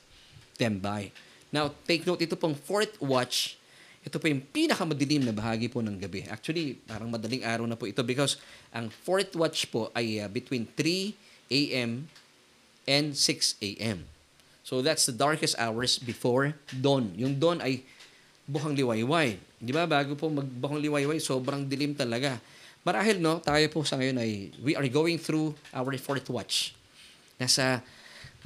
them by. Now, take note, ito pong fourth watch, ito po yung pinakamadilim na bahagi po ng gabi. Actually, parang madaling araw na po ito because ang fourth watch po ay uh, between 3 a.m. and 6 a.m. So that's the darkest hours before dawn. Yung dawn ay buhang liwayway. Di ba? Bago po magbuhang liwayway, sobrang dilim talaga. Marahil, no, tayo po sa ngayon ay we are going through our fourth watch. Nasa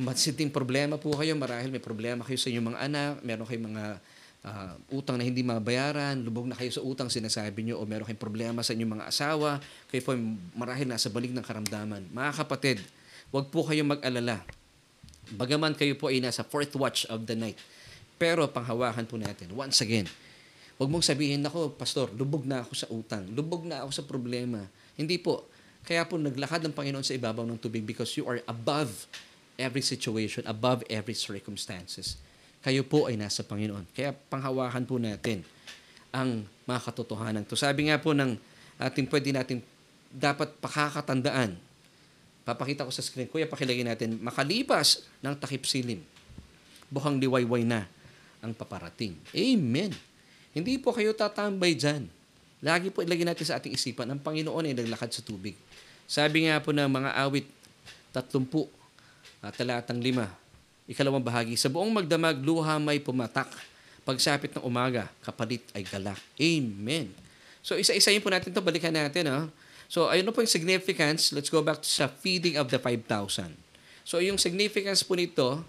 masinting problema po kayo, marahil may problema kayo sa inyong mga anak, meron kayong mga uh, utang na hindi mabayaran, lubog na kayo sa utang sinasabi nyo, o meron kayong problema sa inyong mga asawa, kayo po marahil nasa balik ng karamdaman. Mga kapatid, huwag po kayong mag-alala. Bagaman kayo po ay nasa fourth watch of the night, pero panghawakan po natin, once again, huwag mong sabihin, ako, pastor, lubog na ako sa utang, lubog na ako sa problema. Hindi po. Kaya po naglakad ng Panginoon sa ibabaw ng tubig because you are above every situation, above every circumstances. Kayo po ay nasa Panginoon. Kaya panghawakan po natin ang mga katotohanan. To sabi nga po ng ating pwede natin dapat pakakatandaan. Papakita ko sa screen. Kuya, pakilagay natin. Makalipas ng takip silim, buhang liwayway na ang paparating. Amen. Hindi po kayo tatambay dyan. Lagi po ilagay natin sa ating isipan, ang Panginoon ay naglakad sa tubig. Sabi nga po ng mga awit, tatlumpu uh, talatang lima. Ikalawang bahagi, sa buong magdamag, luha may pumatak. Pagsapit ng umaga, kapalit ay galak. Amen. So isa-isayin po natin to balikan natin. Ha? So ayun po yung significance. Let's go back to sa feeding of the 5,000. So yung significance po nito,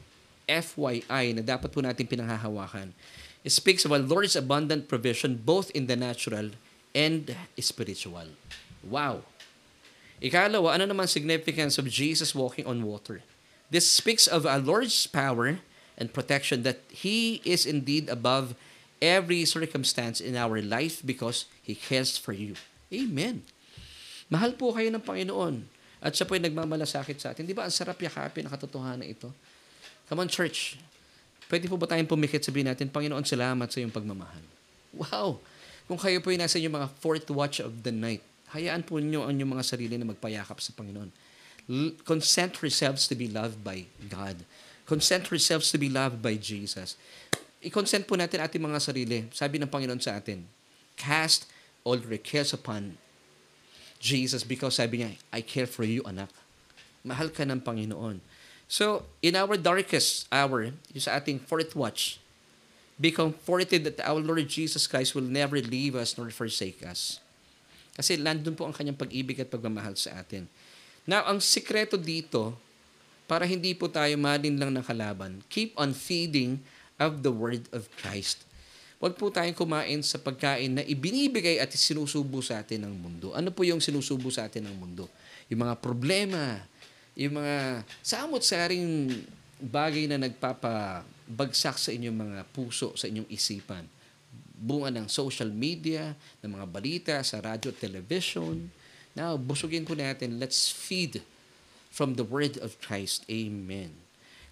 FYI, na dapat po natin pinanghahawakan. It speaks of our Lord's abundant provision both in the natural and spiritual. Wow! Ikalawa, ano naman significance of Jesus walking on water? This speaks of our Lord's power and protection that He is indeed above every circumstance in our life because He cares for you. Amen. Mahal po kayo ng Panginoon. At siya po ay nagmamalasakit sa atin. Di ba ang sarap yakapin ang katotohanan ito? Come on, church. Pwede po ba tayong pumikit sabihin natin, Panginoon, salamat sa iyong pagmamahal. Wow! Kung kayo po ay nasa inyong mga fourth watch of the night, hayaan po niyo ang inyong mga sarili na magpayakap sa Panginoon consent yourselves to be loved by God. Consent yourselves to be loved by Jesus. I-consent po natin ating mga sarili. Sabi ng Panginoon sa atin, cast all your cares upon Jesus because sabi niya, I care for you, anak. Mahal ka ng Panginoon. So, in our darkest hour, yung sa ating fourth watch, be comforted that our Lord Jesus Christ will never leave us nor forsake us. Kasi landon po ang kanyang pag-ibig at pagmamahal sa atin. Now, ang sikreto dito, para hindi po tayo malin lang ng kalaban, keep on feeding of the Word of Christ. Huwag po tayong kumain sa pagkain na ibinibigay at sinusubo sa atin ng mundo. Ano po yung sinusubo sa atin ng mundo? Yung mga problema, yung mga samot-saring bagay na nagpapabagsak sa inyong mga puso, sa inyong isipan. Bunga ng social media, ng mga balita sa radyo at television, Now, busugin po natin, let's feed from the word of Christ. Amen.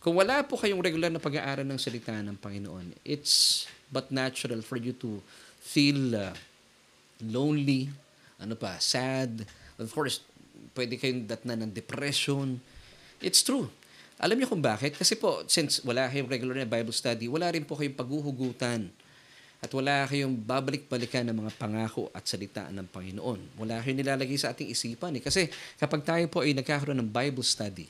Kung wala po kayong regular na pag-aaral ng salita ng Panginoon, it's but natural for you to feel uh, lonely, ano pa, sad. Of course, pwede kayong datna ng depression. It's true. Alam niyo kung bakit? Kasi po, since wala kayong regular na Bible study, wala rin po kayong paghuhugutan at wala kayong babalik-balikan ng mga pangako at salita ng Panginoon. Wala kayong nilalagay sa ating isipan. Eh. Kasi kapag tayo po ay nagkakaroon ng Bible study,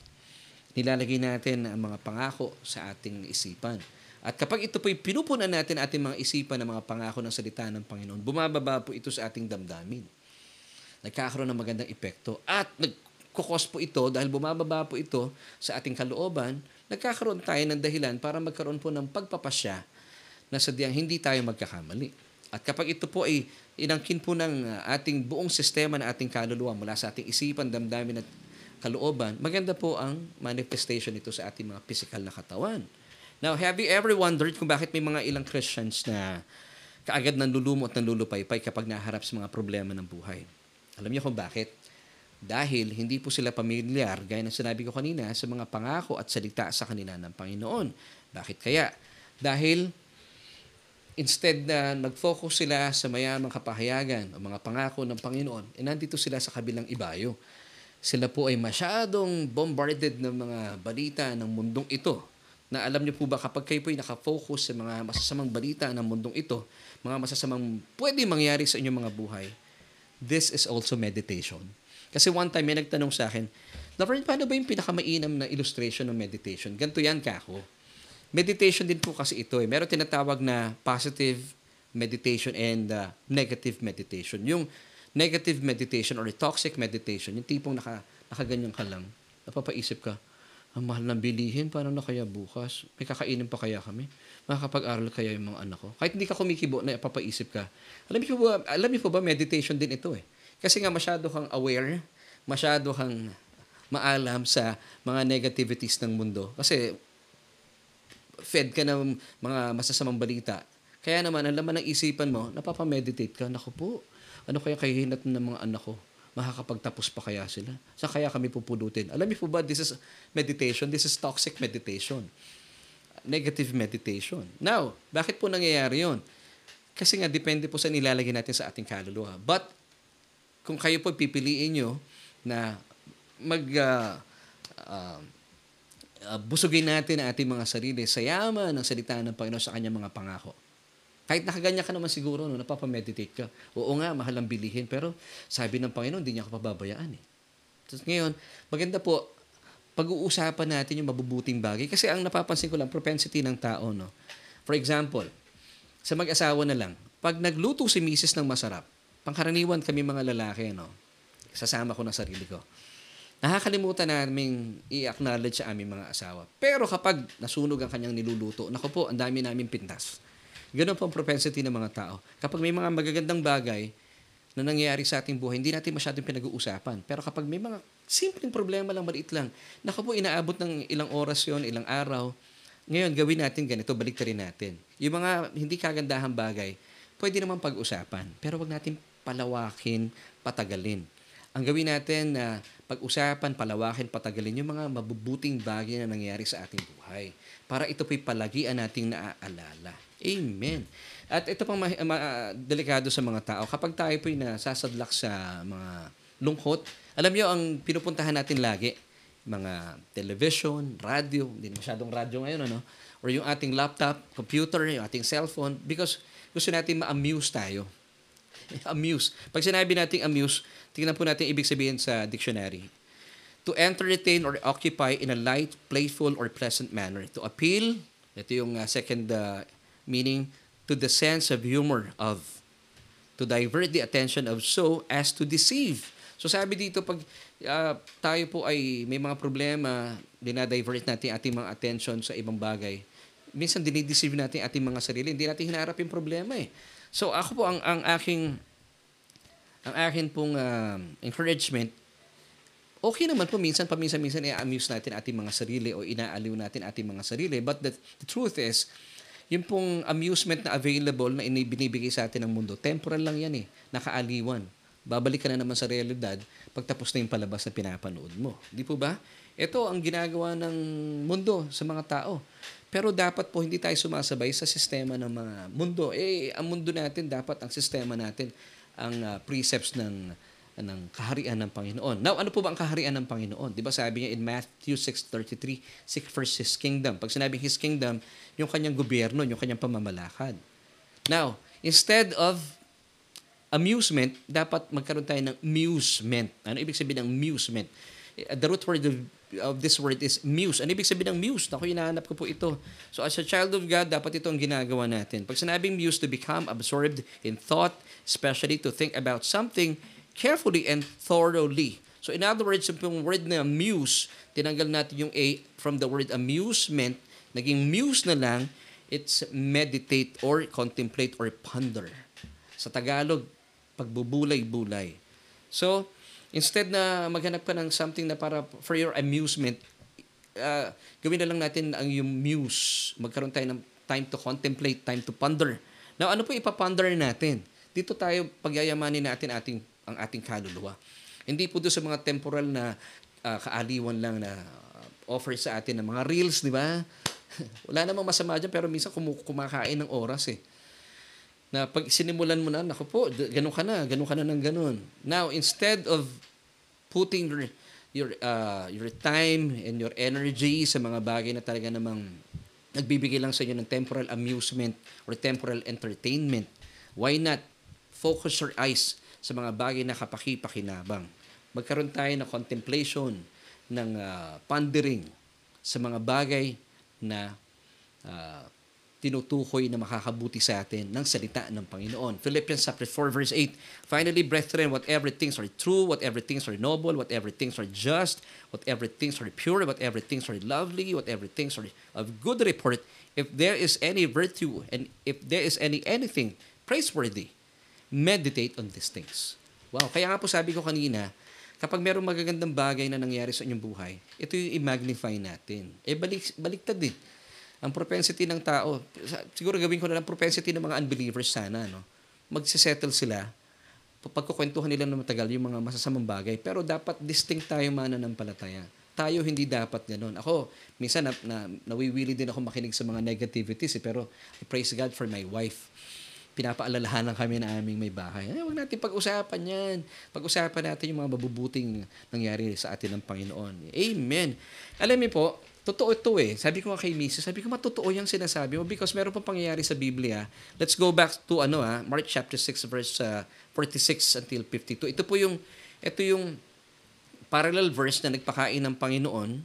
nilalagay natin ang mga pangako sa ating isipan. At kapag ito po ay pinupunan natin ating mga isipan ng mga pangako ng salita ng Panginoon, bumababa po ito sa ating damdamin. Nagkakaroon ng magandang epekto. At nagkukos po ito dahil bumababa po ito sa ating kalooban, nagkakaroon tayo ng dahilan para magkaroon po ng pagpapasya na sadyang hindi tayo magkakamali. At kapag ito po ay inangkin po ng uh, ating buong sistema ng ating kaluluwa mula sa ating isipan, damdamin at kalooban, maganda po ang manifestation nito sa ating mga physical na katawan. Now, have you ever wondered kung bakit may mga ilang Christians na kaagad nanlulumo at nanlulupaypay kapag naharap sa mga problema ng buhay? Alam niyo kung bakit? Dahil hindi po sila pamilyar, gaya ng sinabi ko kanina, sa mga pangako at salita sa kanila ng Panginoon. Bakit kaya? Dahil instead na nag-focus sila sa mayamang kapahayagan o mga pangako ng Panginoon, eh nandito sila sa kabilang ibayo. Sila po ay masyadong bombarded ng mga balita ng mundong ito. Na alam niyo po ba kapag kayo po ay nakafocus sa mga masasamang balita ng mundong ito, mga masasamang pwede mangyari sa inyong mga buhay, this is also meditation. Kasi one time may nagtanong sa akin, Laverne, paano ba yung pinakamainam na illustration ng meditation? Ganito yan, kako. Meditation din po kasi ito eh. Meron tinatawag na positive meditation and uh, negative meditation. Yung negative meditation or toxic meditation, yung tipong naka, nakaganyan ka lang, napapaisip ka, ang mahal ng bilihin, paano na kaya bukas? May kakainin pa kaya kami? Makakapag-aral kaya yung mga anak ko? Kahit hindi ka kumikibo na papaisip ka. Alam niyo ba, alam niyo ba, meditation din ito eh. Kasi nga masyado kang aware, masyado kang maalam sa mga negativities ng mundo. Kasi fed ka ng mga masasamang balita. Kaya naman, ang laman ng isipan mo, napapameditate ka. Naku po, ano kaya kahihinat ng mga anak ko? Makakapagtapos pa kaya sila? Saan kaya kami pupulutin? Alam niyo po ba, this is meditation. This is toxic meditation. Negative meditation. Now, bakit po nangyayari yon? Kasi nga, depende po sa nilalagay natin sa ating kaluluwa. But, kung kayo po pipiliin nyo na mag uh, uh, uh, busugin natin ang ating mga sarili sa yaman ng salita ng Panginoon sa kanyang mga pangako. Kahit nakaganyan ka naman siguro, no, napapameditate ka. Oo nga, mahal ang bilihin. Pero sabi ng Panginoon, hindi niya ka pababayaan. Eh. Tapos ngayon, maganda po, pag-uusapan natin yung mabubuting bagay. Kasi ang napapansin ko lang, propensity ng tao. No? For example, sa mag-asawa na lang, pag nagluto si misis ng masarap, pangkaraniwan kami mga lalaki, no? sasama ko na sarili ko nakakalimutan namin i-acknowledge sa aming mga asawa. Pero kapag nasunog ang kanyang niluluto, naku po, ang dami namin pintas. Ganun po ang propensity ng mga tao. Kapag may mga magagandang bagay na nangyayari sa ating buhay, hindi natin masyadong pinag-uusapan. Pero kapag may mga simpleng problema lang, maliit lang, naku po, inaabot ng ilang oras yon ilang araw, ngayon, gawin natin ganito, balik rin natin. Yung mga hindi kagandahan bagay, pwede naman pag-usapan. Pero wag natin palawakin, patagalin. Ang gawin natin na uh, pag-usapan, palawakin, patagalin yung mga mabubuting bagay na nangyayari sa ating buhay. Para ito po'y palagian nating naaalala. Amen. At ito pang ma- ma- delikado sa mga tao. Kapag tayo po'y nasasadlak sa mga lungkot, alam niyo ang pinupuntahan natin lagi, mga television, radio, hindi masyadong radio ngayon, ano? Or yung ating laptop, computer, yung ating cellphone, because gusto natin ma-amuse tayo. amuse. Pag sinabi nating amuse, tingnan po natin ibig sabihin sa dictionary. To entertain or occupy in a light, playful, or pleasant manner. To appeal, ito yung uh, second uh, meaning, to the sense of humor of. To divert the attention of so as to deceive. So sabi dito, pag uh, tayo po ay may mga problema, dinadivert natin ating mga attention sa ibang bagay, minsan dinideceive natin ating mga sarili. Hindi natin hinaharap yung problema eh. So ako po ang ang aking ang akin pong uh, encouragement okay naman po minsan paminsan-minsan i-amuse natin ating mga sarili o inaaliw natin ating mga sarili but the, the truth is yung pong amusement na available na binibigay sa atin ng mundo temporal lang yan eh. Nakaaliwan. Babalik ka na naman sa realidad pagtapos na yung palabas na pinapanood mo. Di po ba? Ito ang ginagawa ng mundo sa mga tao. Pero dapat po hindi tayo sumasabay sa sistema ng mga mundo. Eh, ang mundo natin, dapat ang sistema natin, ang uh, precepts ng ng kaharian ng Panginoon. Now, ano po ba ang kaharian ng Panginoon? Di ba sabi niya in Matthew 6.33, seek first His kingdom. Pag sinabing His kingdom, yung kanyang gobyerno, yung kanyang pamamalakad. Now, instead of amusement, dapat magkaroon tayo ng amusement. Ano ibig sabihin ng amusement? The root word of of this word is muse. Ano ibig sabihin ng muse? Ako, hinahanap ko po ito. So as a child of God, dapat ito ang ginagawa natin. Pag sinabing muse, to become absorbed in thought, especially to think about something carefully and thoroughly. So in other words, yung word na muse, tinanggal natin yung A from the word amusement, naging muse na lang, it's meditate or contemplate or ponder. Sa Tagalog, pagbubulay-bulay. So, Instead na maghanap ka ng something na para for your amusement, uh, gawin na lang natin ang yung muse. Magkaroon tayo ng time to contemplate, time to ponder. Now, ano po ipaponder natin? Dito tayo pagyayamanin natin ating, ang ating kaluluwa. Hindi po doon sa mga temporal na uh, kaaliwan lang na offer sa atin ng mga reels, di ba? Wala namang masama dyan, pero minsan kum- kumakain ng oras eh. Na pag sinimulan mo na, naku po, ganun ka na, ganun ka na ng ganun. Now, instead of putting your, your, uh, your time and your energy sa mga bagay na talaga namang nagbibigay lang sa inyo ng temporal amusement or temporal entertainment, why not focus your eyes sa mga bagay na kapaki-pakinabang? Magkaroon tayo ng contemplation, ng uh, pondering sa mga bagay na uh, tinutukoy na makakabuti sa atin ng salita ng Panginoon. Philippians chapter 4 verse 8. Finally, brethren, whatever things are true, whatever things are noble, whatever things are just, whatever things are pure, whatever things are lovely, whatever things are of good report, if there is any virtue and if there is any anything praiseworthy, meditate on these things. Wow, kaya nga po sabi ko kanina, kapag merong magagandang bagay na nangyari sa inyong buhay, ito yung i-magnify natin. Eh, balik, baliktad. Eh ang propensity ng tao, siguro gawin ko na lang propensity ng mga unbelievers sana, no? Magsisettle sila, pagkukwentuhan nila ng matagal yung mga masasamang bagay, pero dapat distinct tayo mananampalataya. Tayo hindi dapat ganun. Ako, minsan na, na, nawiwili din ako makinig sa mga negativities, eh, pero I praise God for my wife pinapaalalahanan kami na aming may bahay. Eh, huwag natin pag-usapan yan. Pag-usapan natin yung mga mabubuting nangyari sa atin ng Panginoon. Amen. Alam niyo po, Totoo ito eh. Sabi ko nga kay Mrs. sabi ko matotoo yung sinasabi mo because meron pang pangyayari sa Biblia. Let's go back to ano ah, Mark chapter 6 verse uh, 46 until 52. Ito po yung ito yung parallel verse na nagpakain ng Panginoon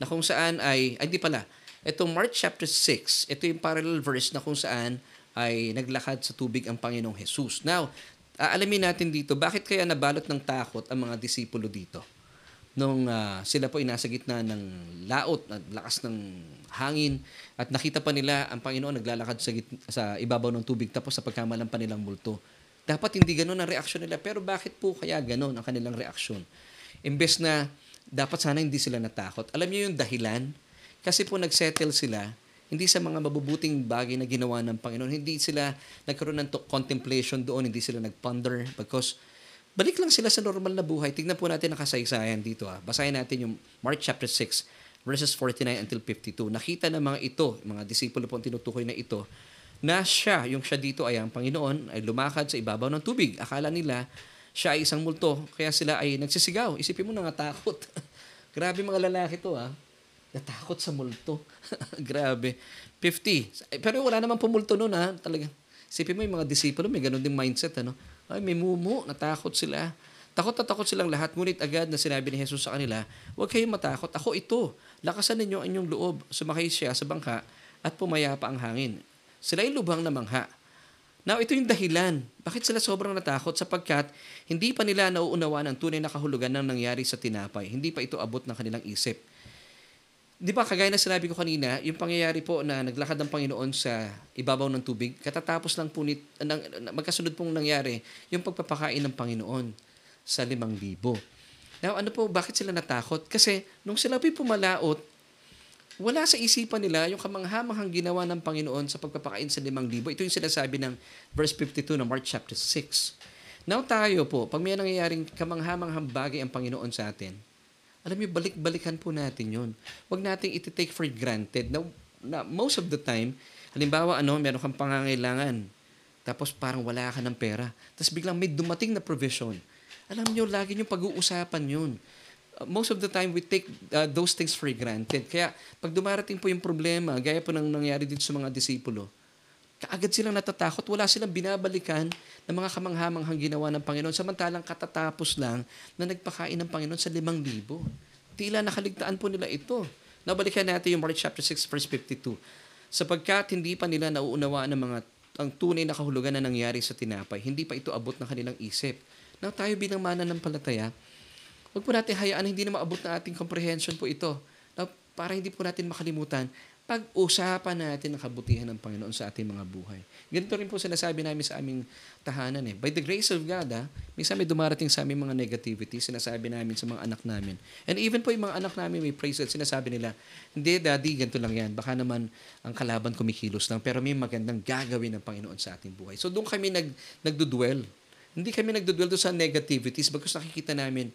na kung saan ay, ay hindi pala. Ito Mark chapter 6, ito yung parallel verse na kung saan ay naglakad sa tubig ang Panginoong Jesus. Now, aalamin natin dito, bakit kaya nabalot ng takot ang mga disipulo dito? nung uh, sila po ay nasa gitna ng laot at lakas ng hangin at nakita pa nila ang Panginoon naglalakad sa, gitna, sa ibabaw ng tubig tapos sa pagkamalan pa nilang multo. Dapat hindi ganoon ang reaksyon nila pero bakit po kaya ganoon ang kanilang reaksyon? Imbes na dapat sana hindi sila natakot. Alam niyo yung dahilan? Kasi po nagsettle sila hindi sa mga mabubuting bagay na ginawa ng Panginoon. Hindi sila nagkaroon ng contemplation doon, hindi sila nagponder because balik lang sila sa normal na buhay. Tignan po natin ang kasaysayan dito. Ha. Ah. Basahin natin yung Mark chapter 6, verses 49 until 52. Nakita ng mga ito, mga disipulo po ang tinutukoy na ito, na siya, yung siya dito ay ang Panginoon, ay lumakad sa ibabaw ng tubig. Akala nila, siya ay isang multo, kaya sila ay nagsisigaw. Isipin mo na nga takot. Grabe mga lalaki to ha. Ah. Natakot sa multo. Grabe. 50. Pero wala naman pumulto noon ha. Talaga. Isipin mo yung mga disipulo, may ganun ding mindset. Ano? Ay, may mumu, natakot sila. Takot na takot silang lahat, ngunit agad na sinabi ni Jesus sa kanila, huwag kayong matakot, ako ito. Lakasan ninyo ang inyong loob. Sumakay siya sa bangka at pumaya pa ang hangin. Sila ay lubhang na mangha. Now, ito yung dahilan. Bakit sila sobrang natakot? Sapagkat hindi pa nila nauunawa ng tunay na kahulugan ng nangyari sa tinapay. Hindi pa ito abot ng kanilang isip. Di ba, kagaya na sinabi ko kanina, yung pangyayari po na naglakad ng Panginoon sa ibabaw ng tubig, katatapos lang po, nit, nang, magkasunod pong nangyari, yung pagpapakain ng Panginoon sa limang libo. Now, ano po, bakit sila natakot? Kasi nung sila po pumalaot, wala sa isipan nila yung kamanghamanghang ginawa ng Panginoon sa pagpapakain sa limang libo. Ito yung sinasabi ng verse 52 ng Mark chapter 6. Now tayo po, pag may nangyayaring kamanghamanghang bagay ang Panginoon sa atin, alam niyo, balik-balikan po natin yun. Huwag nating iti-take for granted. Na, na most of the time, halimbawa, ano, meron kang pangangailangan, tapos parang wala ka ng pera, tapos biglang may dumating na provision. Alam niyo, lagi niyo pag-uusapan yun. Uh, most of the time, we take uh, those things for granted. Kaya, pag dumarating po yung problema, gaya po nang nangyari dito sa mga disipulo, kaagad silang natatakot, wala silang binabalikan ng mga kamanghamanghang ginawa ng Panginoon, samantalang katatapos lang na nagpakain ng Panginoon sa limang libo. Tila nakaligtaan po nila ito. Nabalikan natin yung Mark chapter 6 verse 52. Sapagkat hindi pa nila nauunawaan ng mga ang tunay na kahulugan na nangyari sa tinapay, hindi pa ito abot ng kanilang isip. Now tayo bilang mananampalataya, wag po natin hayaan hindi na maabot na ating comprehension po ito. Now, para hindi po natin makalimutan, pag-usapan natin ang kabutihan ng Panginoon sa ating mga buhay. Ganito rin po sinasabi namin sa aming tahanan eh. By the grace of God, ah, minsan may dumarating sa aming mga negativity, sinasabi namin sa mga anak namin. And even po yung mga anak namin may praise it, sinasabi nila, hindi daddy, ganito lang yan. Baka naman ang kalaban kumikilos lang, pero may magandang gagawin ng Panginoon sa ating buhay. So doon kami nag, nagdudwell. Hindi kami nagdudwell sa negativities, bagkus nakikita namin,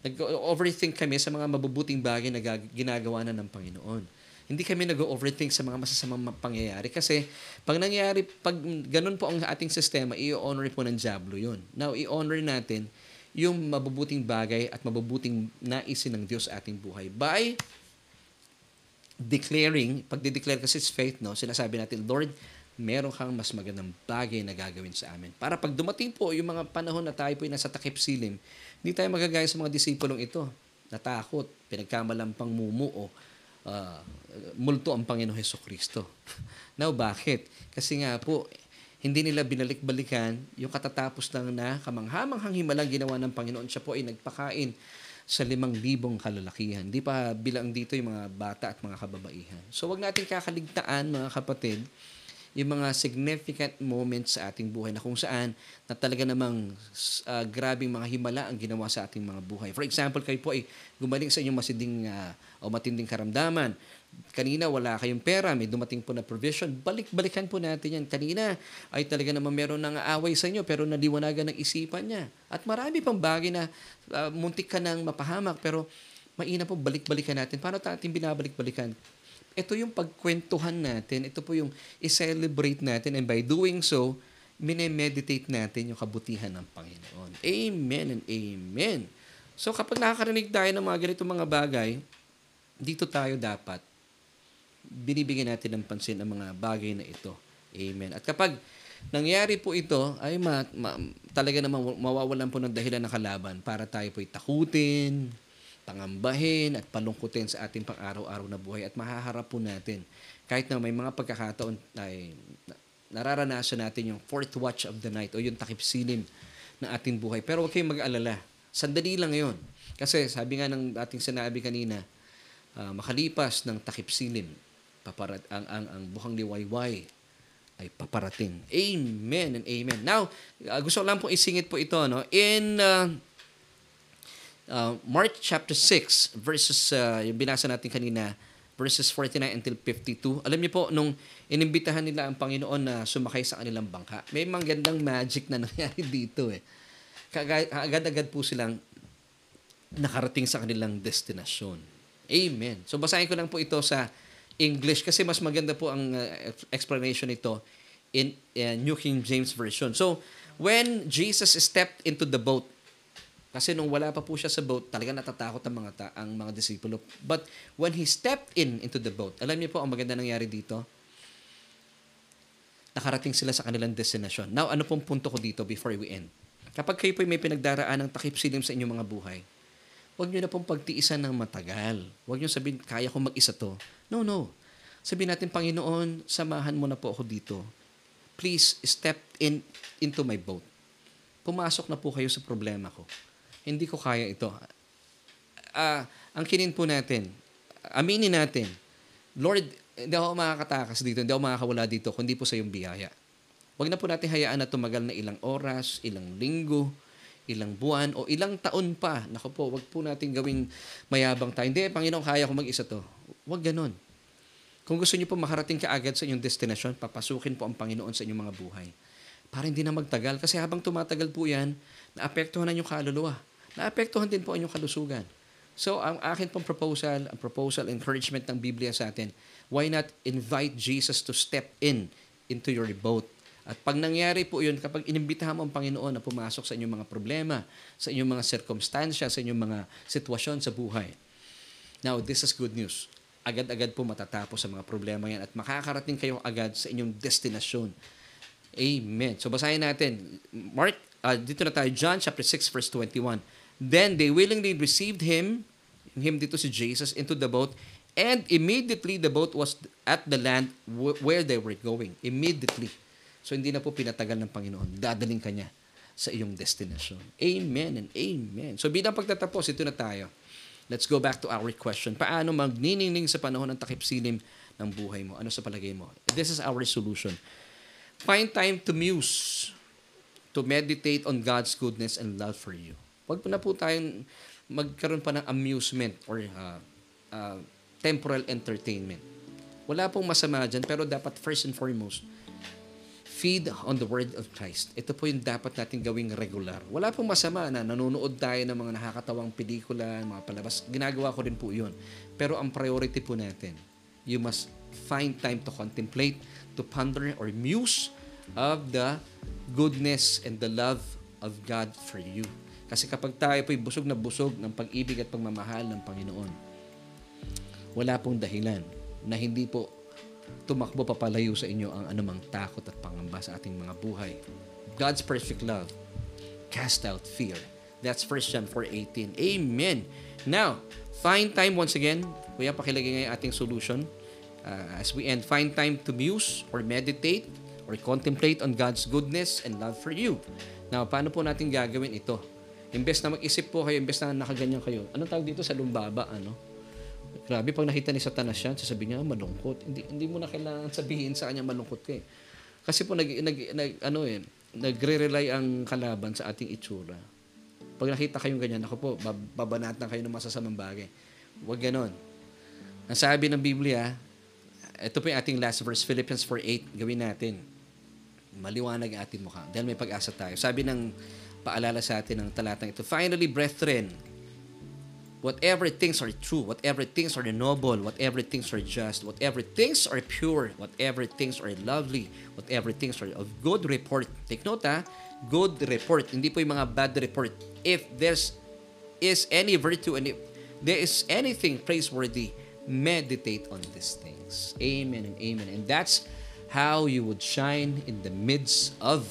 nag-overthink kami sa mga mabubuting bagay na ginagawa na ng Panginoon hindi kami nag-overthink sa mga masasamang pangyayari kasi pag nangyari, pag ganun po ang ating sistema, i-honor po ng Diablo yun. Now, i-honor natin yung mabubuting bagay at mabubuting naisin ng Diyos sa ating buhay by declaring, pag de-declare kasi it's faith, no? sinasabi natin, Lord, meron kang mas magandang bagay na gagawin sa amin. Para pag dumating po yung mga panahon na tayo po ay nasa takip silim, hindi tayo magagaya sa mga disipulong ito. Natakot, pinagkamalampang mumuo, uh, multo ang Panginoon Heso Kristo. Now, bakit? Kasi nga po, hindi nila binalik-balikan yung katatapos lang na kamanghamanghang himalang ginawa ng Panginoon. Siya po ay nagpakain sa limang libong kalalakihan. Hindi pa bilang dito yung mga bata at mga kababaihan. So, wag natin kakaligtaan, mga kapatid, yung mga significant moments sa ating buhay na kung saan na talaga namang uh, grabing mga himala ang ginawa sa ating mga buhay. For example, kayo po ay gumaling sa inyong masiding uh, o matinding karamdaman. Kanina wala kayong pera, may dumating po na provision. Balik-balikan po natin yan. Kanina ay talaga naman meron nang aaway sa inyo pero naliwanagan ng isipan niya. At marami pang bagay na uh, muntik ka nang mapahamak pero maina po balik-balikan natin. Paano natin binabalik-balikan? Ito yung pagkwentuhan natin, ito po yung i-celebrate natin and by doing so, minemeditate natin yung kabutihan ng Panginoon. Amen and amen. So kapag nakakarinig tayo ng mga ganito mga bagay, dito tayo dapat binibigyan natin ng pansin ang mga bagay na ito. Amen. At kapag nangyari po ito, ay ma, ma, talaga namang mawawalan po ng dahilan ng kalaban para tayo po'y takutin, pangambahin at palungkutin sa ating pang-araw-araw na buhay at mahaharap po natin. Kahit na may mga pagkakataon ay nararanasan natin yung fourth watch of the night o yung takip silim ng ating buhay. Pero huwag kayong mag-alala. Sandali lang yon. Kasi sabi nga ng ating sinabi kanina, uh, makalipas ng takip silim, paparat ang, ang, ang buhang liwayway ay paparating. Amen and amen. Now, uh, gusto lang pong isingit po ito. No? In uh, uh, Mark chapter 6 verses uh, yung binasa natin kanina verses 49 until 52. Alam niyo po nung inimbitahan nila ang Panginoon na sumakay sa kanilang bangka, may magandang magic na nangyari dito eh. Agad-agad po silang nakarating sa kanilang destinasyon. Amen. So basahin ko lang po ito sa English kasi mas maganda po ang uh, explanation nito in uh, New King James Version. So, when Jesus stepped into the boat, kasi nung wala pa po siya sa boat, talaga natatakot ang mga ta- ang mga disipulo. But when he stepped in into the boat, alam niyo po ang maganda nangyari dito? Nakarating sila sa kanilang destination. Now, ano pong punto ko dito before we end? Kapag kayo po may pinagdaraan ng takip silim sa inyong mga buhay, huwag niyo na pong pagtiisan ng matagal. Huwag niyo sabihin, kaya ko mag-isa to. No, no. Sabihin natin, Panginoon, samahan mo na po ako dito. Please step in into my boat. Pumasok na po kayo sa problema ko hindi ko kaya ito. Uh, ang kinin po natin, aminin natin, Lord, hindi ako makakatakas dito, hindi ako makakawala dito, kundi po sa iyong biyaya. Huwag na po natin hayaan na tumagal na ilang oras, ilang linggo, ilang buwan, o ilang taon pa. Naku po, wag po natin gawing mayabang tayo. Hindi, Panginoon, kaya ko mag-isa to. Huwag ganon. Kung gusto niyo po makarating kaagad sa inyong destination, papasukin po ang Panginoon sa inyong mga buhay. Para hindi na magtagal. Kasi habang tumatagal po yan, naapektuhan na yung kaluluwa naapektuhan din po ang inyong kalusugan. So, ang akin pong proposal, ang proposal, encouragement ng Biblia sa atin, why not invite Jesus to step in into your boat? At pag nangyari po yun, kapag inimbitahan mo ang Panginoon na pumasok sa inyong mga problema, sa inyong mga circumstansya, sa inyong mga sitwasyon sa buhay. Now, this is good news. Agad-agad po matatapos sa mga problema yan at makakarating kayo agad sa inyong destinasyon. Amen. So, basahin natin. Mark, uh, dito na tayo, John chapter 6, verse 21. Then they willingly received him, him dito si Jesus, into the boat, and immediately the boat was at the land where they were going. Immediately. So hindi na po pinatagal ng Panginoon. Dadaling kanya sa iyong destination. Amen and amen. So bilang pagtatapos, ito na tayo. Let's go back to our question. Paano magniningning sa panahon ng takip silim ng buhay mo. Ano sa palagay mo? This is our solution. Find time to muse, to meditate on God's goodness and love for you. Huwag na po tayong magkaroon pa ng amusement or uh, uh, temporal entertainment. Wala pong masama dyan, pero dapat first and foremost, feed on the Word of Christ. Ito po yung dapat natin gawing regular. Wala pong masama na nanonood tayo ng mga nakakatawang pelikula, mga palabas. Ginagawa ko din po yun. Pero ang priority po natin, you must find time to contemplate, to ponder or muse of the goodness and the love of God for you. Kasi kapag tayo po'y busog na busog ng pag-ibig at pagmamahal ng Panginoon, wala pong dahilan na hindi po tumakbo papalayo sa inyo ang anumang takot at pangamba sa ating mga buhay. God's perfect love cast out fear. That's 1 John 4.18. Amen. Now, find time once again. Kuya, pakilagay ngayon ating solution. Uh, as we end, find time to muse or meditate or contemplate on God's goodness and love for you. Now, paano po natin gagawin ito? Imbes na mag-isip po kayo, imbes na nakaganyan kayo. Anong tawag dito sa lumbaba? Ano? Grabe, pag nakita ni Satanas yan, sasabihin niya, ah, malungkot. Hindi, hindi mo na kailangan sabihin sa kanya malungkot ka eh. Kasi po, nag, nag, nag, ano eh, nagre-rely ang kalaban sa ating itsura. Pag nakita kayong ganyan, ako po, babanatan kayo ng masasamang bagay. Huwag ganon. Ang sabi ng Biblia, ito po yung ating last verse, Philippians 4.8, gawin natin. Maliwanag ang ating mukha. Dahil may pag-asa tayo. Sabi ng paalala sa atin ng talatang ito, Finally, brethren, whatever things are true, whatever things are noble, whatever things are just, whatever things are pure, whatever things are lovely, whatever things are of good report. Take note ha, good report, hindi po yung mga bad report. If there's is any virtue and if there is anything praiseworthy, meditate on these things. Amen and amen. And that's how you would shine in the midst of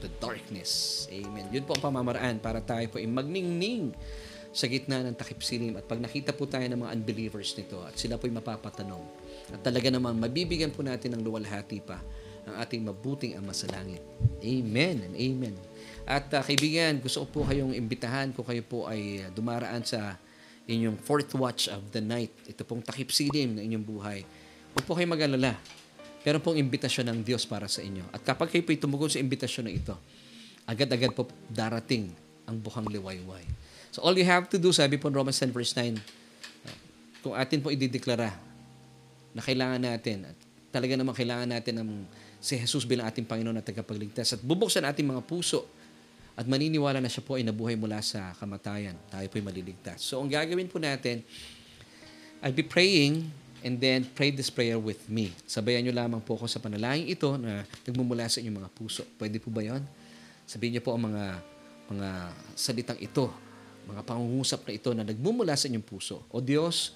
the darkness. Amen. Yun po ang pamamaraan para tayo po ay magningning sa gitna ng takip silim at pag nakita po tayo ng mga unbelievers nito at sila po'y mapapatanong at talaga naman mabibigyan po natin ng luwalhati pa ang ating mabuting Ama sa langit. Amen and amen. At uh, kaibigan, gusto ko po kayong imbitahan kung kayo po ay dumaraan sa inyong fourth watch of the night. Ito pong takip silim ng inyong buhay. Huwag po kayong mag-alala. Pero pong imbitasyon ng Diyos para sa inyo. At kapag kayo po'y tumugon sa imbitasyon na ito, agad-agad po darating ang buhang liwayway. So all you have to do, sabi po Romans 10 verse 9, kung atin po idideklara na kailangan natin, at talaga naman kailangan natin ng si Jesus bilang ating Panginoon at tagapagligtas at bubuksan ating mga puso at maniniwala na siya po ay nabuhay mula sa kamatayan. Tayo po ay maliligtas. So ang gagawin po natin, I'll be praying and then pray this prayer with me. Sabayan nyo lamang po ako sa panalangin ito na nagmumula sa inyong mga puso. Pwede po ba yon? Sabihin niyo po ang mga mga salitang ito mga pangungusap na ito na nagmumula sa inyong puso. O Diyos,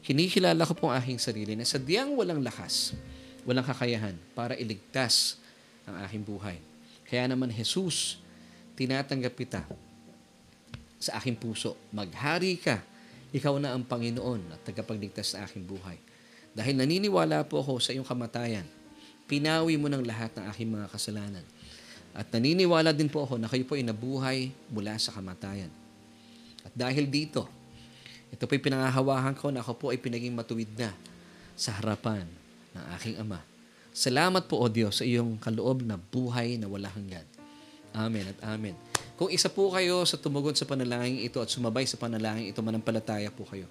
kinikilala ko po ang aking sarili na sadyang walang lakas, walang kakayahan para iligtas ang aking buhay. Kaya naman, Jesus, tinatanggap kita sa aking puso. Maghari ka. Ikaw na ang Panginoon at tagapagligtas sa aking buhay. Dahil naniniwala po ako sa iyong kamatayan, pinawi mo ng lahat ng aking mga kasalanan. At naniniwala din po ako na kayo po ay nabuhay mula sa kamatayan. At dahil dito, ito po'y pinangahawahan ko na ako po ay pinaging matuwid na sa harapan ng aking Ama. Salamat po, O Diyos, sa iyong kaloob na buhay na wala hanggan. Amen at amen. Kung isa po kayo sa tumugon sa panalangin ito at sumabay sa panalangin ito, manampalataya po kayo.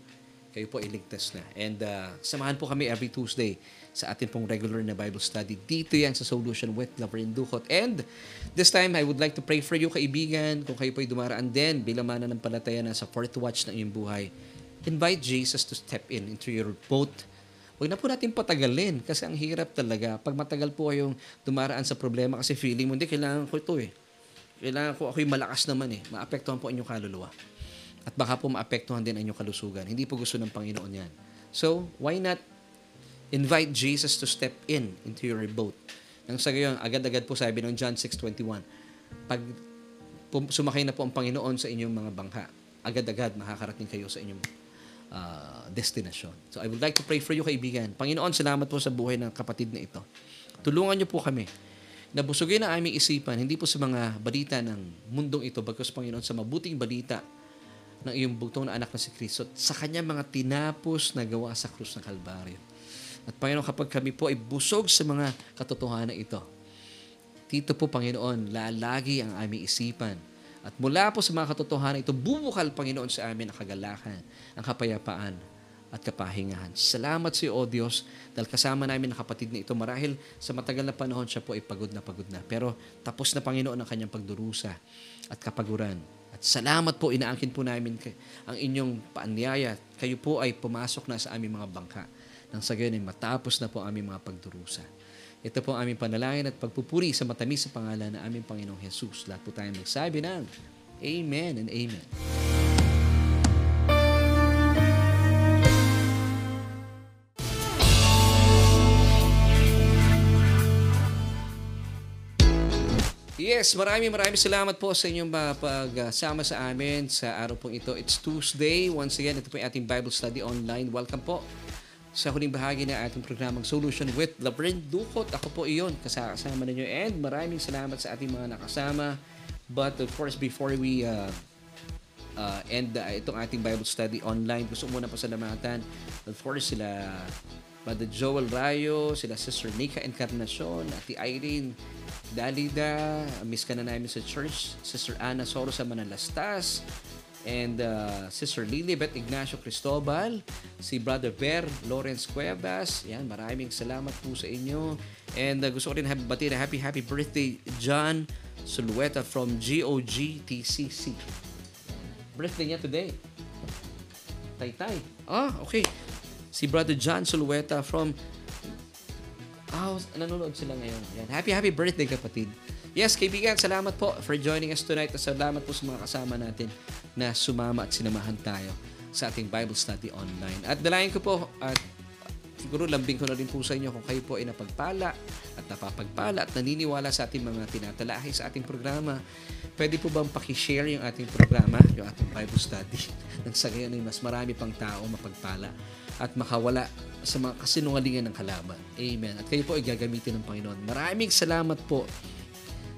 Kayo po iligtas na. And uh, samahan po kami every Tuesday sa ating pong regular na Bible study. Dito yan sa Solution with Laverne Ducot. And this time, I would like to pray for you, kaibigan. Kung kayo po'y dumaraan din bilang mana ng palataya na sa fourth watch ng iyong buhay, invite Jesus to step in into your boat. Huwag na po natin patagalin kasi ang hirap talaga. Pag matagal po kayong dumaraan sa problema kasi feeling mo, hindi, kailangan ko ito eh. Kailangan ko ako'y malakas naman eh. Maapektuhan po inyong kaluluwa. At baka po maapektuhan din ang inyong kalusugan. Hindi po gusto ng Panginoon yan. So, why not invite Jesus to step in into your boat. Nang sa gayon, agad-agad po sabi ng John 6.21, pag sumakay na po ang Panginoon sa inyong mga bangka, agad-agad makakarating kayo sa inyong uh, destinasyon. So I would like to pray for you, kaibigan. Panginoon, salamat po sa buhay ng kapatid na ito. Tulungan niyo po kami na ang aming isipan, hindi po sa mga balita ng mundong ito, bagkus Panginoon, sa mabuting balita ng iyong bugtong na anak na si Kristo, sa kanyang mga tinapos na gawa sa krus ng Kalbaryo. At Panginoon, kapag kami po ay busog sa mga katotohanan ito, dito po, Panginoon, lalagi ang aming isipan. At mula po sa mga katotohanan ito, bubukal, Panginoon, sa amin ang kagalakan, ang kapayapaan, at kapahingahan. Salamat sa iyo, O Diyos, dahil kasama namin ang kapatid na ito. Marahil sa matagal na panahon siya po ay pagod na pagod na. Pero tapos na, Panginoon, ang kanyang pagdurusa at kapaguran. At salamat po, inaangkin po namin ang inyong paanyaya. Kayo po ay pumasok na sa aming mga bangka. Nang sa gayon ay matapos na po aming mga pagdurusa. Ito po ang aming panalangin at pagpupuri sa matamis sa pangalan ng aming Panginoong Jesus. Lahat po tayo magsabi ng Amen and Amen. Yes, maraming maraming salamat po sa inyong pagsama sa amin sa araw pong ito. It's Tuesday. Once again, ito po yung ating Bible Study Online. Welcome po sa huling bahagi ng ating programang Solution with Laverne Dukot. Ako po iyon, kasama ninyo. And maraming salamat sa ating mga nakasama. But of course, before we uh, uh, end uh, itong ating Bible Study Online, gusto ko muna pasalamatan. Of course, sila Brother Joel Rayo, sila Sister Nika Encarnacion, Ate Irene Dalida, miss ka na namin sa church, Sister Ana Soro sa Manalastas, and uh, Sister Lilibet Ignacio Cristobal, si Brother Ver Lawrence Cuevas. Yan, maraming salamat po sa inyo. And uh, gusto ko rin bati na happy happy birthday John Sulueta from GOGTCC. Birthday niya today. Taytay. Ah, okay. Si Brother John Sulueta from Oh, nanonood sila ngayon. Yan. Happy, happy birthday kapatid. Yes, kaibigan, salamat po for joining us tonight. At salamat po sa mga kasama natin na sumama at sinamahan tayo sa ating Bible study online. At dalayan ko po, at siguro lambing ko na rin po sa inyo kung kayo po ay napagpala at napapagpala at naniniwala sa ating mga tinatalahi sa ating programa. Pwede po bang pakishare yung ating programa, yung ating Bible study, nang sa gayon ay mas marami pang tao mapagpala at makawala sa mga kasinungalingan ng kalaban. Amen. At kayo po ay gagamitin ng Panginoon. Maraming salamat po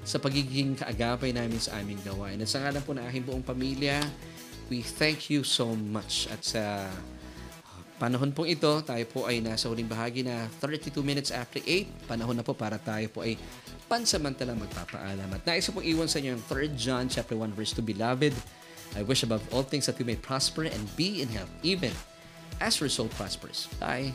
sa pagiging kaagapay namin sa aming gawain. At sa ngalan po ng aking buong pamilya, we thank you so much. At sa panahon pong ito, tayo po ay nasa huling bahagi na 32 minutes after 8. Panahon na po para tayo po ay pansamantalang magpapaalam. At nais pong iwan sa inyo yung 3 John chapter 1 verse 2, Beloved, I wish above all things that you may prosper and be in health, even as your soul prosperous. Bye.